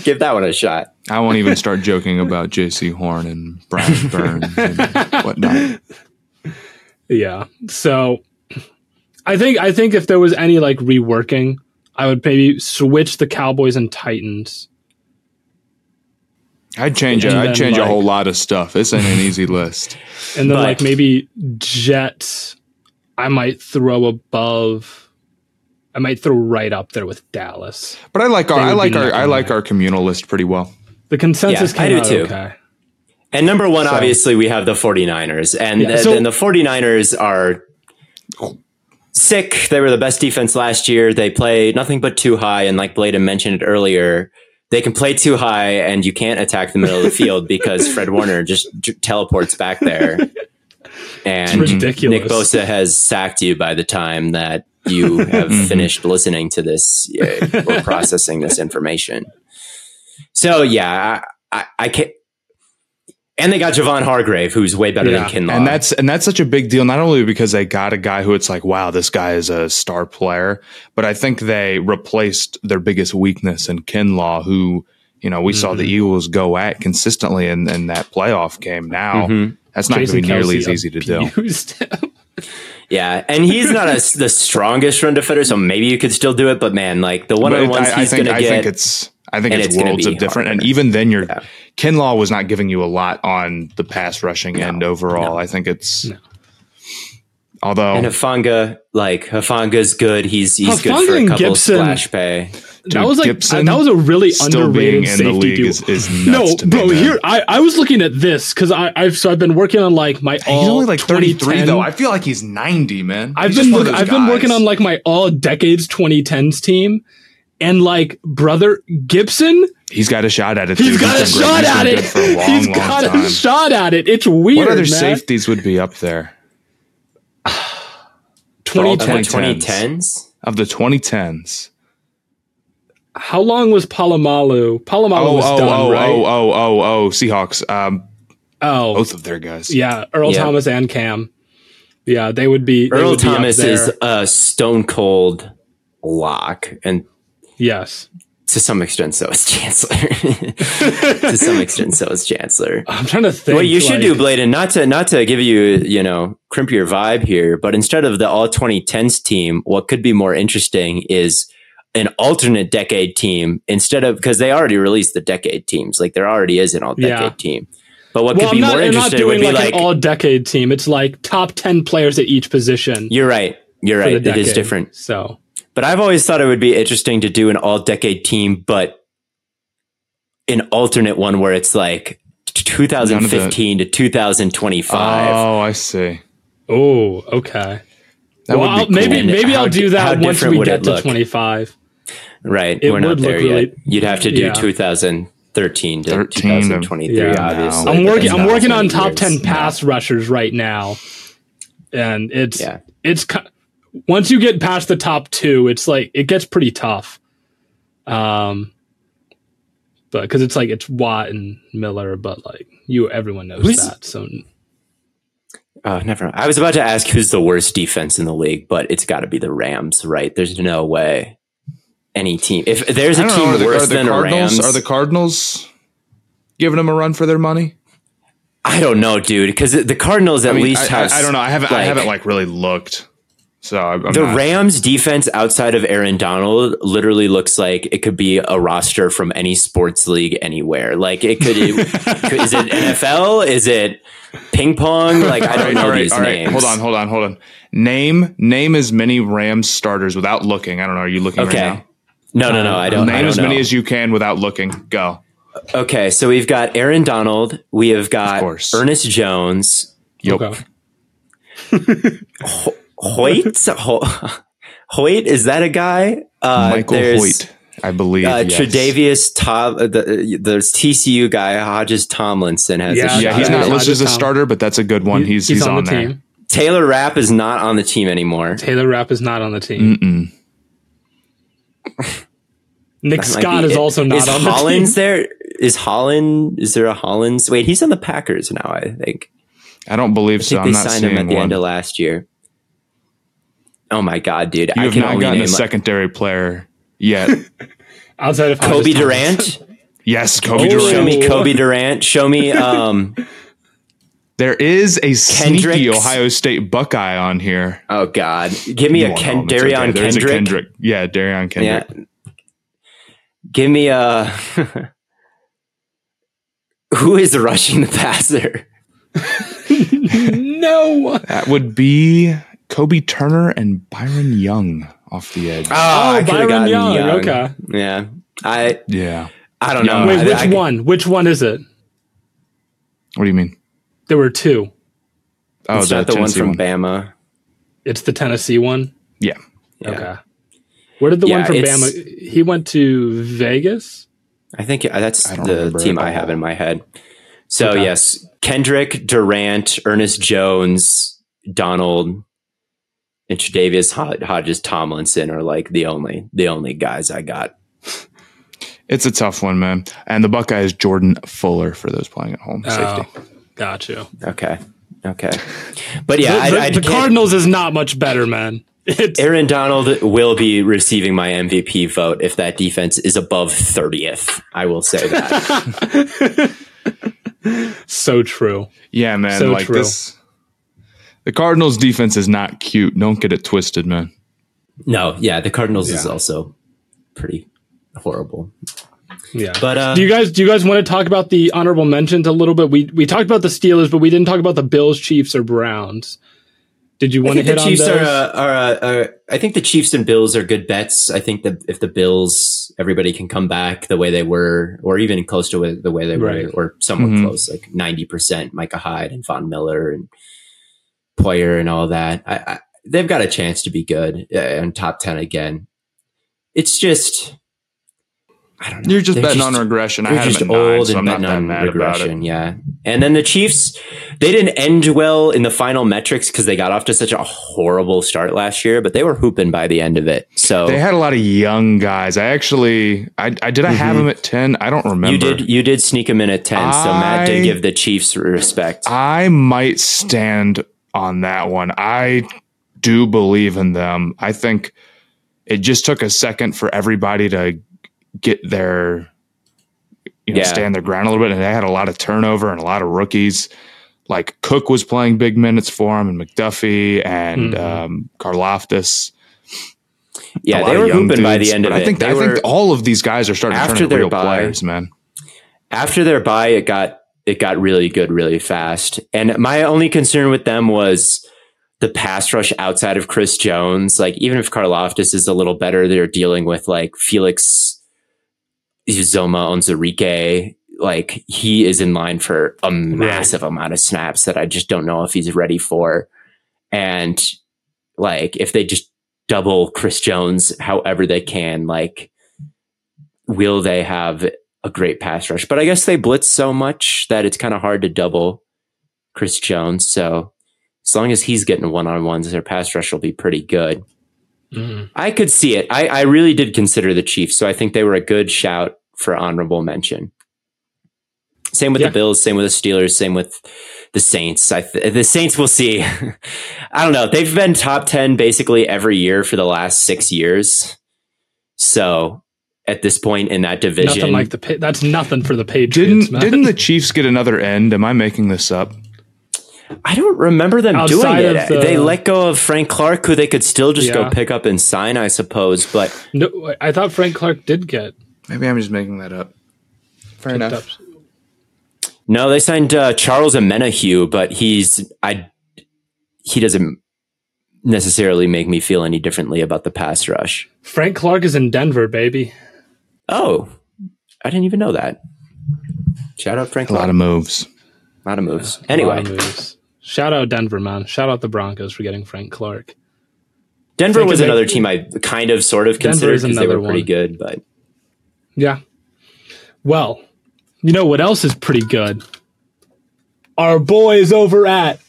give that one a shot. I won't even start joking about Jaycee Horn and Brian Burns and whatnot. Yeah. So I think I think if there was any like reworking, I would maybe switch the Cowboys and Titans I'd change it. I'd change like, a whole lot of stuff. This ain't an easy list. And then but, like maybe Jets, I might throw above. I might throw right up there with Dallas. But I like our I like our I like our communal list pretty well. The consensus yeah, I do two. Okay. And number one, so, obviously, we have the 49ers. And, yeah, so, and the 49ers are sick. They were the best defense last year. They play nothing but too high. And like Blaiden mentioned earlier, they can play two high and you can't attack the middle of the field because Fred Warner just j- teleports back there. And Nick Bosa has sacked you by the time that you have mm-hmm. finished listening to this uh, or processing this information. So yeah, I, I, I can't. And they got Javon Hargrave, who's way better yeah. than Kinlaw. And that's and that's such a big deal, not only because they got a guy who it's like, wow, this guy is a star player, but I think they replaced their biggest weakness in Kinlaw, who, you know, we mm-hmm. saw the mm-hmm. Eagles go at consistently in, in that playoff game. Now mm-hmm. That's not going to be nearly as easy to do. Yeah, and he's not a, the strongest run defender, so maybe you could still do it. But man, like the one on ones he's going to get, I think it's I think it's, it's worlds of different. And even then, you're yeah. Kinlaw was not giving you a lot on the pass rushing no, end overall. No. I think it's. No. Although and Hufanga, like Hufanga's good. He's he's Hufanga good for a couple Gipson, splash pay. Dude, that was like Gipson that was a really underrated safety duo. Is, is no, bro. Me, here I, I was looking at this because I I've so I've been working on like my he's only like thirty three though. I feel like he's ninety, man. I've he's been look, I've guys. been working on like my all decades twenty tens team, and like brother Gipson. He's got a shot at it. He's got a shot at it. He's got a shot at it. It's weird. What other man. safeties would be up there? 2010s? Of the 2010s. How long was Polamalu? Polamalu oh, was oh, done, oh, right? Oh, oh, oh, oh, Seahawks. Um, oh, both of their guys. Yeah, Earl yeah. Thomas and Kam. Yeah, they would be. Earl would Thomas be is a stone cold lock, and yes, to some extent, so is Chancellor. to some extent, so is Chancellor. I'm trying to think. What you should do, Blaiden, not to not to give you you know crimp your vibe here, but instead of the all 2010s team, what could be more interesting is an alternate decade team instead of because they already released the decade teams. Like there already is an all decade yeah. team. But what well, could be not, more interesting would be like, like an all decade team. It's like top ten players at each position. You're right. You're right. It is different. So but I've always thought it would be interesting to do an all decade team, but an alternate one where it's like 2015 to 2025. Oh, I see. Oh, okay. That well, cool. maybe maybe how, I'll do that once we get to 25. Right. It We're not there really, yet. You'd have to do yeah. 2013 to 2023, yeah. obviously. I'm working I'm working on top 10 pass rushers right now. And it's yeah. it's once you get past the top two, it's like it gets pretty tough. Um, but because it's like it's Watt and Miller, but like you, everyone knows who's, that. So, uh, never. I was about to ask who's the worst defense in the league, but it's got to be the Rams, right? There's no way any team. If there's a team know, worse the, than the Rams, are the Cardinals giving them a run for their money? I don't know, dude. Because the Cardinals at I mean, least I, have. I, I, don't know. I haven't. Like, I haven't like really looked. So I'm the not. Rams defense outside of Aaron Donald literally looks like it could be a roster from any sports league anywhere. Like it could—is it NFL? Is it ping pong? Like I don't right, know right, these names. Hold on, hold on, hold on. Name name as many Rams starters without looking. I don't know. Are you looking okay. right now? No, no, no. I don't. Name I don't as know. many as you can without looking. Go. Okay, so we've got Aaron Donald. We have got Ernest Jones. Yep. Okay. Hoyt? Hoyt, is that a guy? Uh, Michael Hoyt, I believe. Uh, yes. Tre'Davious Tom, uh, the, TCU guy Hodges Tomlinson has. Yeah, yeah he's not listed as a starter, but that's a good one. He's he's, he's on, on, the there. Team. Taylor Rapp is not on the team anymore. Taylor Rapp is not on the team. Nick Scott is also not is on Hollins the team. there? Is Holland? Is there a Hollins? Wait, he's on the Packers now. I think. I don't believe I so. they signed him at the end of last year. Oh my god, dude! You I have not gotten a secondary player yet. Outside of Cobie Durant. yes, Cobie oh, Durant. Show me Cobie Durant. Show me. Um, there is a Kendricks. sneaky Ohio State Buckeye on here. Oh God, give me you a Ken- Derion okay. Kendrick. A Kendrick. Yeah, Derion Kendrick. Yeah. Give me uh, a. Who is rushing the passer? no, that would be Kobie Turner and Byron Young off the edge. Ah, oh, oh Byron Young. Young. Okay. Yeah. I yeah. I don't know. Wait, I, which I, one? Which one is it? What do you mean? There were two. Oh, it's not the Tennessee one from one. Bama. It's the Tennessee one. Yeah. yeah. Okay. Where did the yeah, one from Bama? He went to Vegas. I think uh, that's the team I have in my head. So okay. yes, Kendrick, Durant, Ernest Jones, Donald, and Tre'Davious Hodges Tomlinson are like the only the only guys I got. It's a tough one, man. And the Buckeyes Jordan Fuller for those playing at home. Oh, Safety. Got you. Okay. Okay. But yeah, the, the, I, I the Cardinals is not much better, man. It's, Aaron Donald will be receiving my MVP vote if that defense is above 30th. I will say that. so true. Yeah, man. So like true. this The Cardinals defense is not cute. Don't get it twisted, man. No, yeah, the Cardinals yeah. is also pretty horrible. Yeah. But uh, do you guys do you guys want to talk about the honorable mentions a little bit? We we talked about the Steelers, but we didn't talk about the Bills, Chiefs, or Browns. Did you want to hit the Chiefs on those? Are, are, are, are, I think the Chiefs and Bills are good bets. I think that if the Bills, everybody can come back the way they were, or even close to the way they right. were, or somewhat mm-hmm. close, like ninety percent. Micah Hyde and Von Miller and Poyer and all that. I, I, they've got a chance to be good uh, and top ten again. It's just I don't know. You're just they're betting just, on regression. I had just them old nine, so and betting on regression. Yeah, and then the Chiefs, they didn't end well in the final metrics because they got off to such a horrible start last year, but they were hooping by the end of it. So they had a lot of young guys. I actually, I, I did I have mm-hmm. them at ten? I don't remember. You did. You did sneak them in at ten. I, so Matt did give the Chiefs respect. I might stand on that one. I do believe in them. I think it just took a second for everybody to get their you know yeah. stand their ground a little bit. And they had a lot of turnover and a lot of rookies. Like Cook was playing big minutes for him, and McDuffie and mm-hmm. um, Karlaftis. Yeah, they were hooping dudes, by the end of it. I think they I were, think all of these guys are starting to turn into real buy, players, man. After their buy, it got it got really good really fast. And my only concern with them was the pass rush outside of Chris Jones. Like even if Karlaftis is a little better, they're dealing with like Felix Uzomah Onwuzurike, like he is in line for a massive right. amount of snaps that I just don't know if he's ready for. And like if they just double Chris Jones however they can, like will they have a great pass rush? But I guess they blitz so much that it's kind of hard to double Chris Jones. So as long as he's getting one on ones, their pass rush will be pretty good. Mm-hmm. I could see it. I, I really did consider the Chiefs, so I think they were a good shout for honorable mention. Same with yeah. the Bills, same with the Steelers, same with the Saints. I th- the Saints will see. I don't know. They've been top 10 basically every year for the last 6 years. So, at this point in that division, nothing like the that's nothing for the Patriots. Didn't, didn't the Chiefs get another end? Am I making this up? I don't remember them Outside doing it. The, they let go of Frank Clark, who they could still just yeah. go pick up and sign, I suppose. But no, I thought Frank Clark did get. Maybe I'm just making that up. Fair enough. Up. No, they signed uh, Charles Omenihu, but he's I. He doesn't necessarily make me feel any differently about the pass rush. Frank Clark is in Denver, baby. Oh, I didn't even know that. Shout out Frank. Clark. A Clark. lot of moves. A lot of moves. Yeah, anyway, of moves. Shout out Denver, man. Shout out the Broncos for getting Frank Clark. Denver was another team I kind of sort of considered because they were pretty one. good, but yeah. Well, you know what else is pretty good? Our boys over at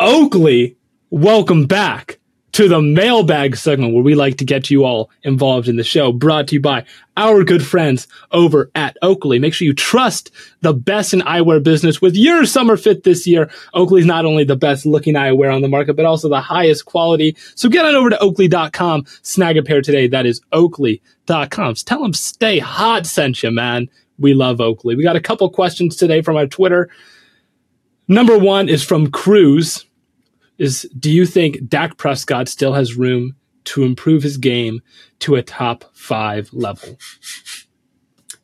Oakley. Welcome back to the mailbag segment where we like to get you all involved in the show, brought to you by our good friends over at Oakley. Make sure you trust the best in eyewear business with your summer fit this year. Oakley's not only the best looking eyewear on the market, but also the highest quality. So get on over to oakley.com, snag a pair today. That is oakley.com. Tell them stay hot sent you, man. We love Oakley. We got a couple questions today from our Twitter. Number one is from Cruz is do you think Dak Prescott still has room to improve his game to a top five level?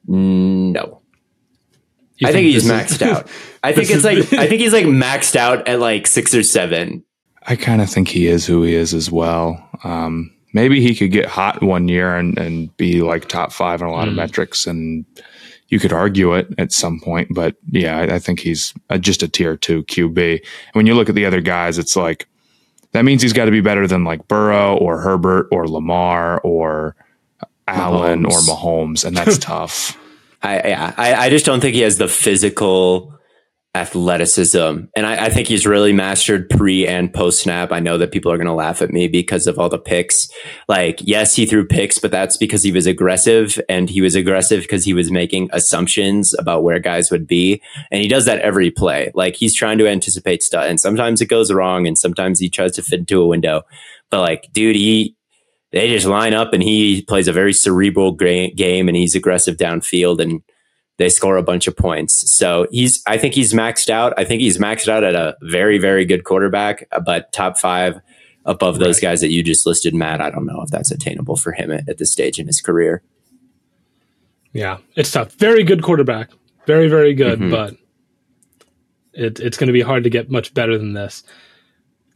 No. You I think, think he's maxed out. I think it's like I think he's like maxed out at like six or seven. I kind of think he is who he is as well. Um, maybe he could get hot one year and, and be like top five in a lot mm. of metrics and you could argue it at some point, but yeah, I, I think he's a, just a tier two QB. And when you look at the other guys, it's like that means he's got to be better than like Burrow or Herbert or Lamar or Allen Mahomes. or Mahomes, and that's tough. I yeah, I, I just don't think he has the physical athleticism. And I, I, think he's really mastered pre and post snap. I know that people are going to laugh at me because of all the picks. Like, yes, he threw picks, but that's because he was aggressive and he was aggressive because he was making assumptions about where guys would be. And he does that every play. Like, he's trying to anticipate stuff. And sometimes it goes wrong and sometimes he tries to fit into a window. But like, dude, he, they just line up and he plays a very cerebral game and he's aggressive downfield and they score a bunch of points. So he's, I think he's maxed out. I think he's maxed out at a very, very good quarterback, but top five above those right. guys that you just listed, Matt. I don't know if that's attainable for him at, at this stage in his career. Yeah, it's tough. Very good quarterback. Very, very good, mm-hmm. but it, it's going to be hard to get much better than this.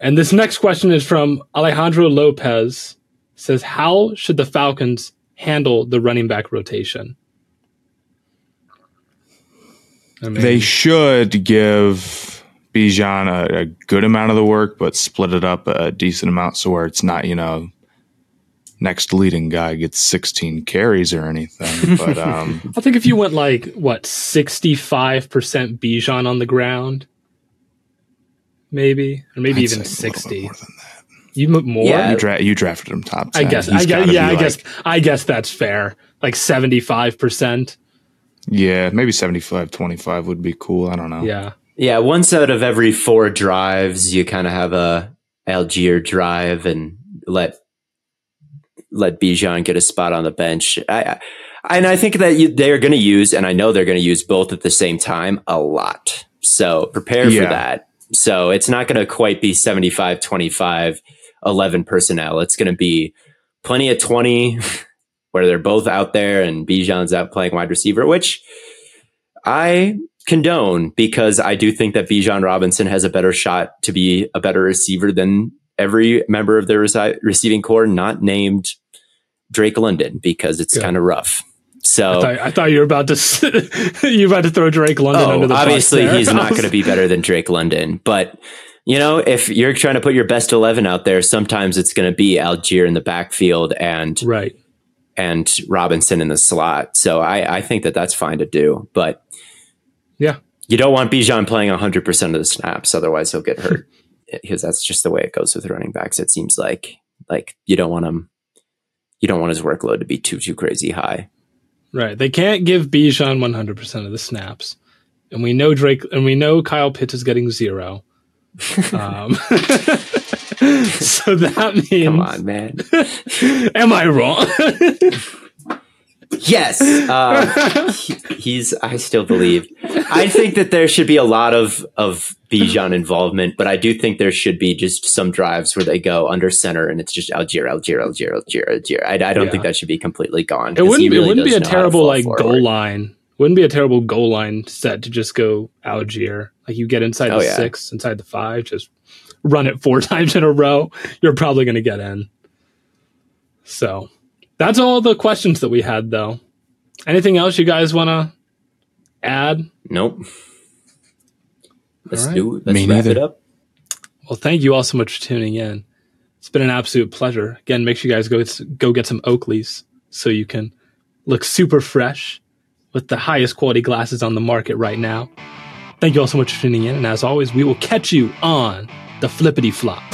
And this next question is from Alejandro Lopez. Says, how should the Falcons handle the running back rotation? I mean, they should give Bijan a, a, good amount of the work, but split it up a decent amount so where it's not, you know, next leading guy gets 16 carries or anything. But um, I think if you went like what 65% Bijan on the ground, maybe or maybe I'd even 60. You more? Yeah, you, dra- you drafted him top. 10. I guess. He's I guess. Yeah, I like, guess. I guess that's fair. Like 75 percent. Yeah, maybe 75, 25 would be cool. I don't know. Yeah. Yeah, once out of every four drives, you kind of have a Allgeier drive and let let Bijan get a spot on the bench. I, I and I think that you, they're going to use, and I know they're going to use both at the same time a lot. So prepare yeah. for that. So it's not going to quite be 75, 25, 11 personnel. It's going to be plenty of 20 where they're both out there and Bijan's out playing wide receiver, which I condone because I do think that Bijan Robinson has a better shot to be a better receiver than every member of the reci- receiving corps not named Drake London because it's kind of rough. So I thought, I thought, you were about to you about to throw Drake London oh, under the bus. obviously he's not going to be better than Drake London, but you know if you're trying to put your best eleven out there, sometimes it's going to be Allgeier in the backfield and right and Robinson in the slot. So I, I think that that's fine to do, but yeah, you don't want Bijan playing 100 percent of the snaps, otherwise he'll get hurt because that's just the way it goes with running backs. It seems like like you don't want him you don't want his workload to be too too crazy high. Right. They can't give Bijan 100% of the snaps. And we know Drake and we know Kyle Pitts is getting zero. um, so that means Come on, man. am I wrong? Yes, uh, he, he's. I still believe. I think that there should be a lot of of Bijan involvement, but I do think there should be just some drives where they go under center and it's just Allgeier, Allgeier, Allgeier, Allgeier, Allgeier. I, I don't yeah. think that should be completely gone. It wouldn't. Really it wouldn't be a terrible like forward. goal line. Wouldn't be a terrible goal line set to just go Allgeier. Like you get inside oh, the yeah. six, inside the five, just run it four times in a row. You're probably going to get in. So that's all the questions that we had, though. Anything else you guys want to add? Nope. Let's right. do. It. Let's Me wrap neither. it up. Well, thank you all so much for tuning in. It's been an absolute pleasure. Again, make sure you guys go go get some Oakleys so you can look super fresh with the highest quality glasses on the market right now. Thank you all so much for tuning in, and as always, we will catch you on the flippity flop.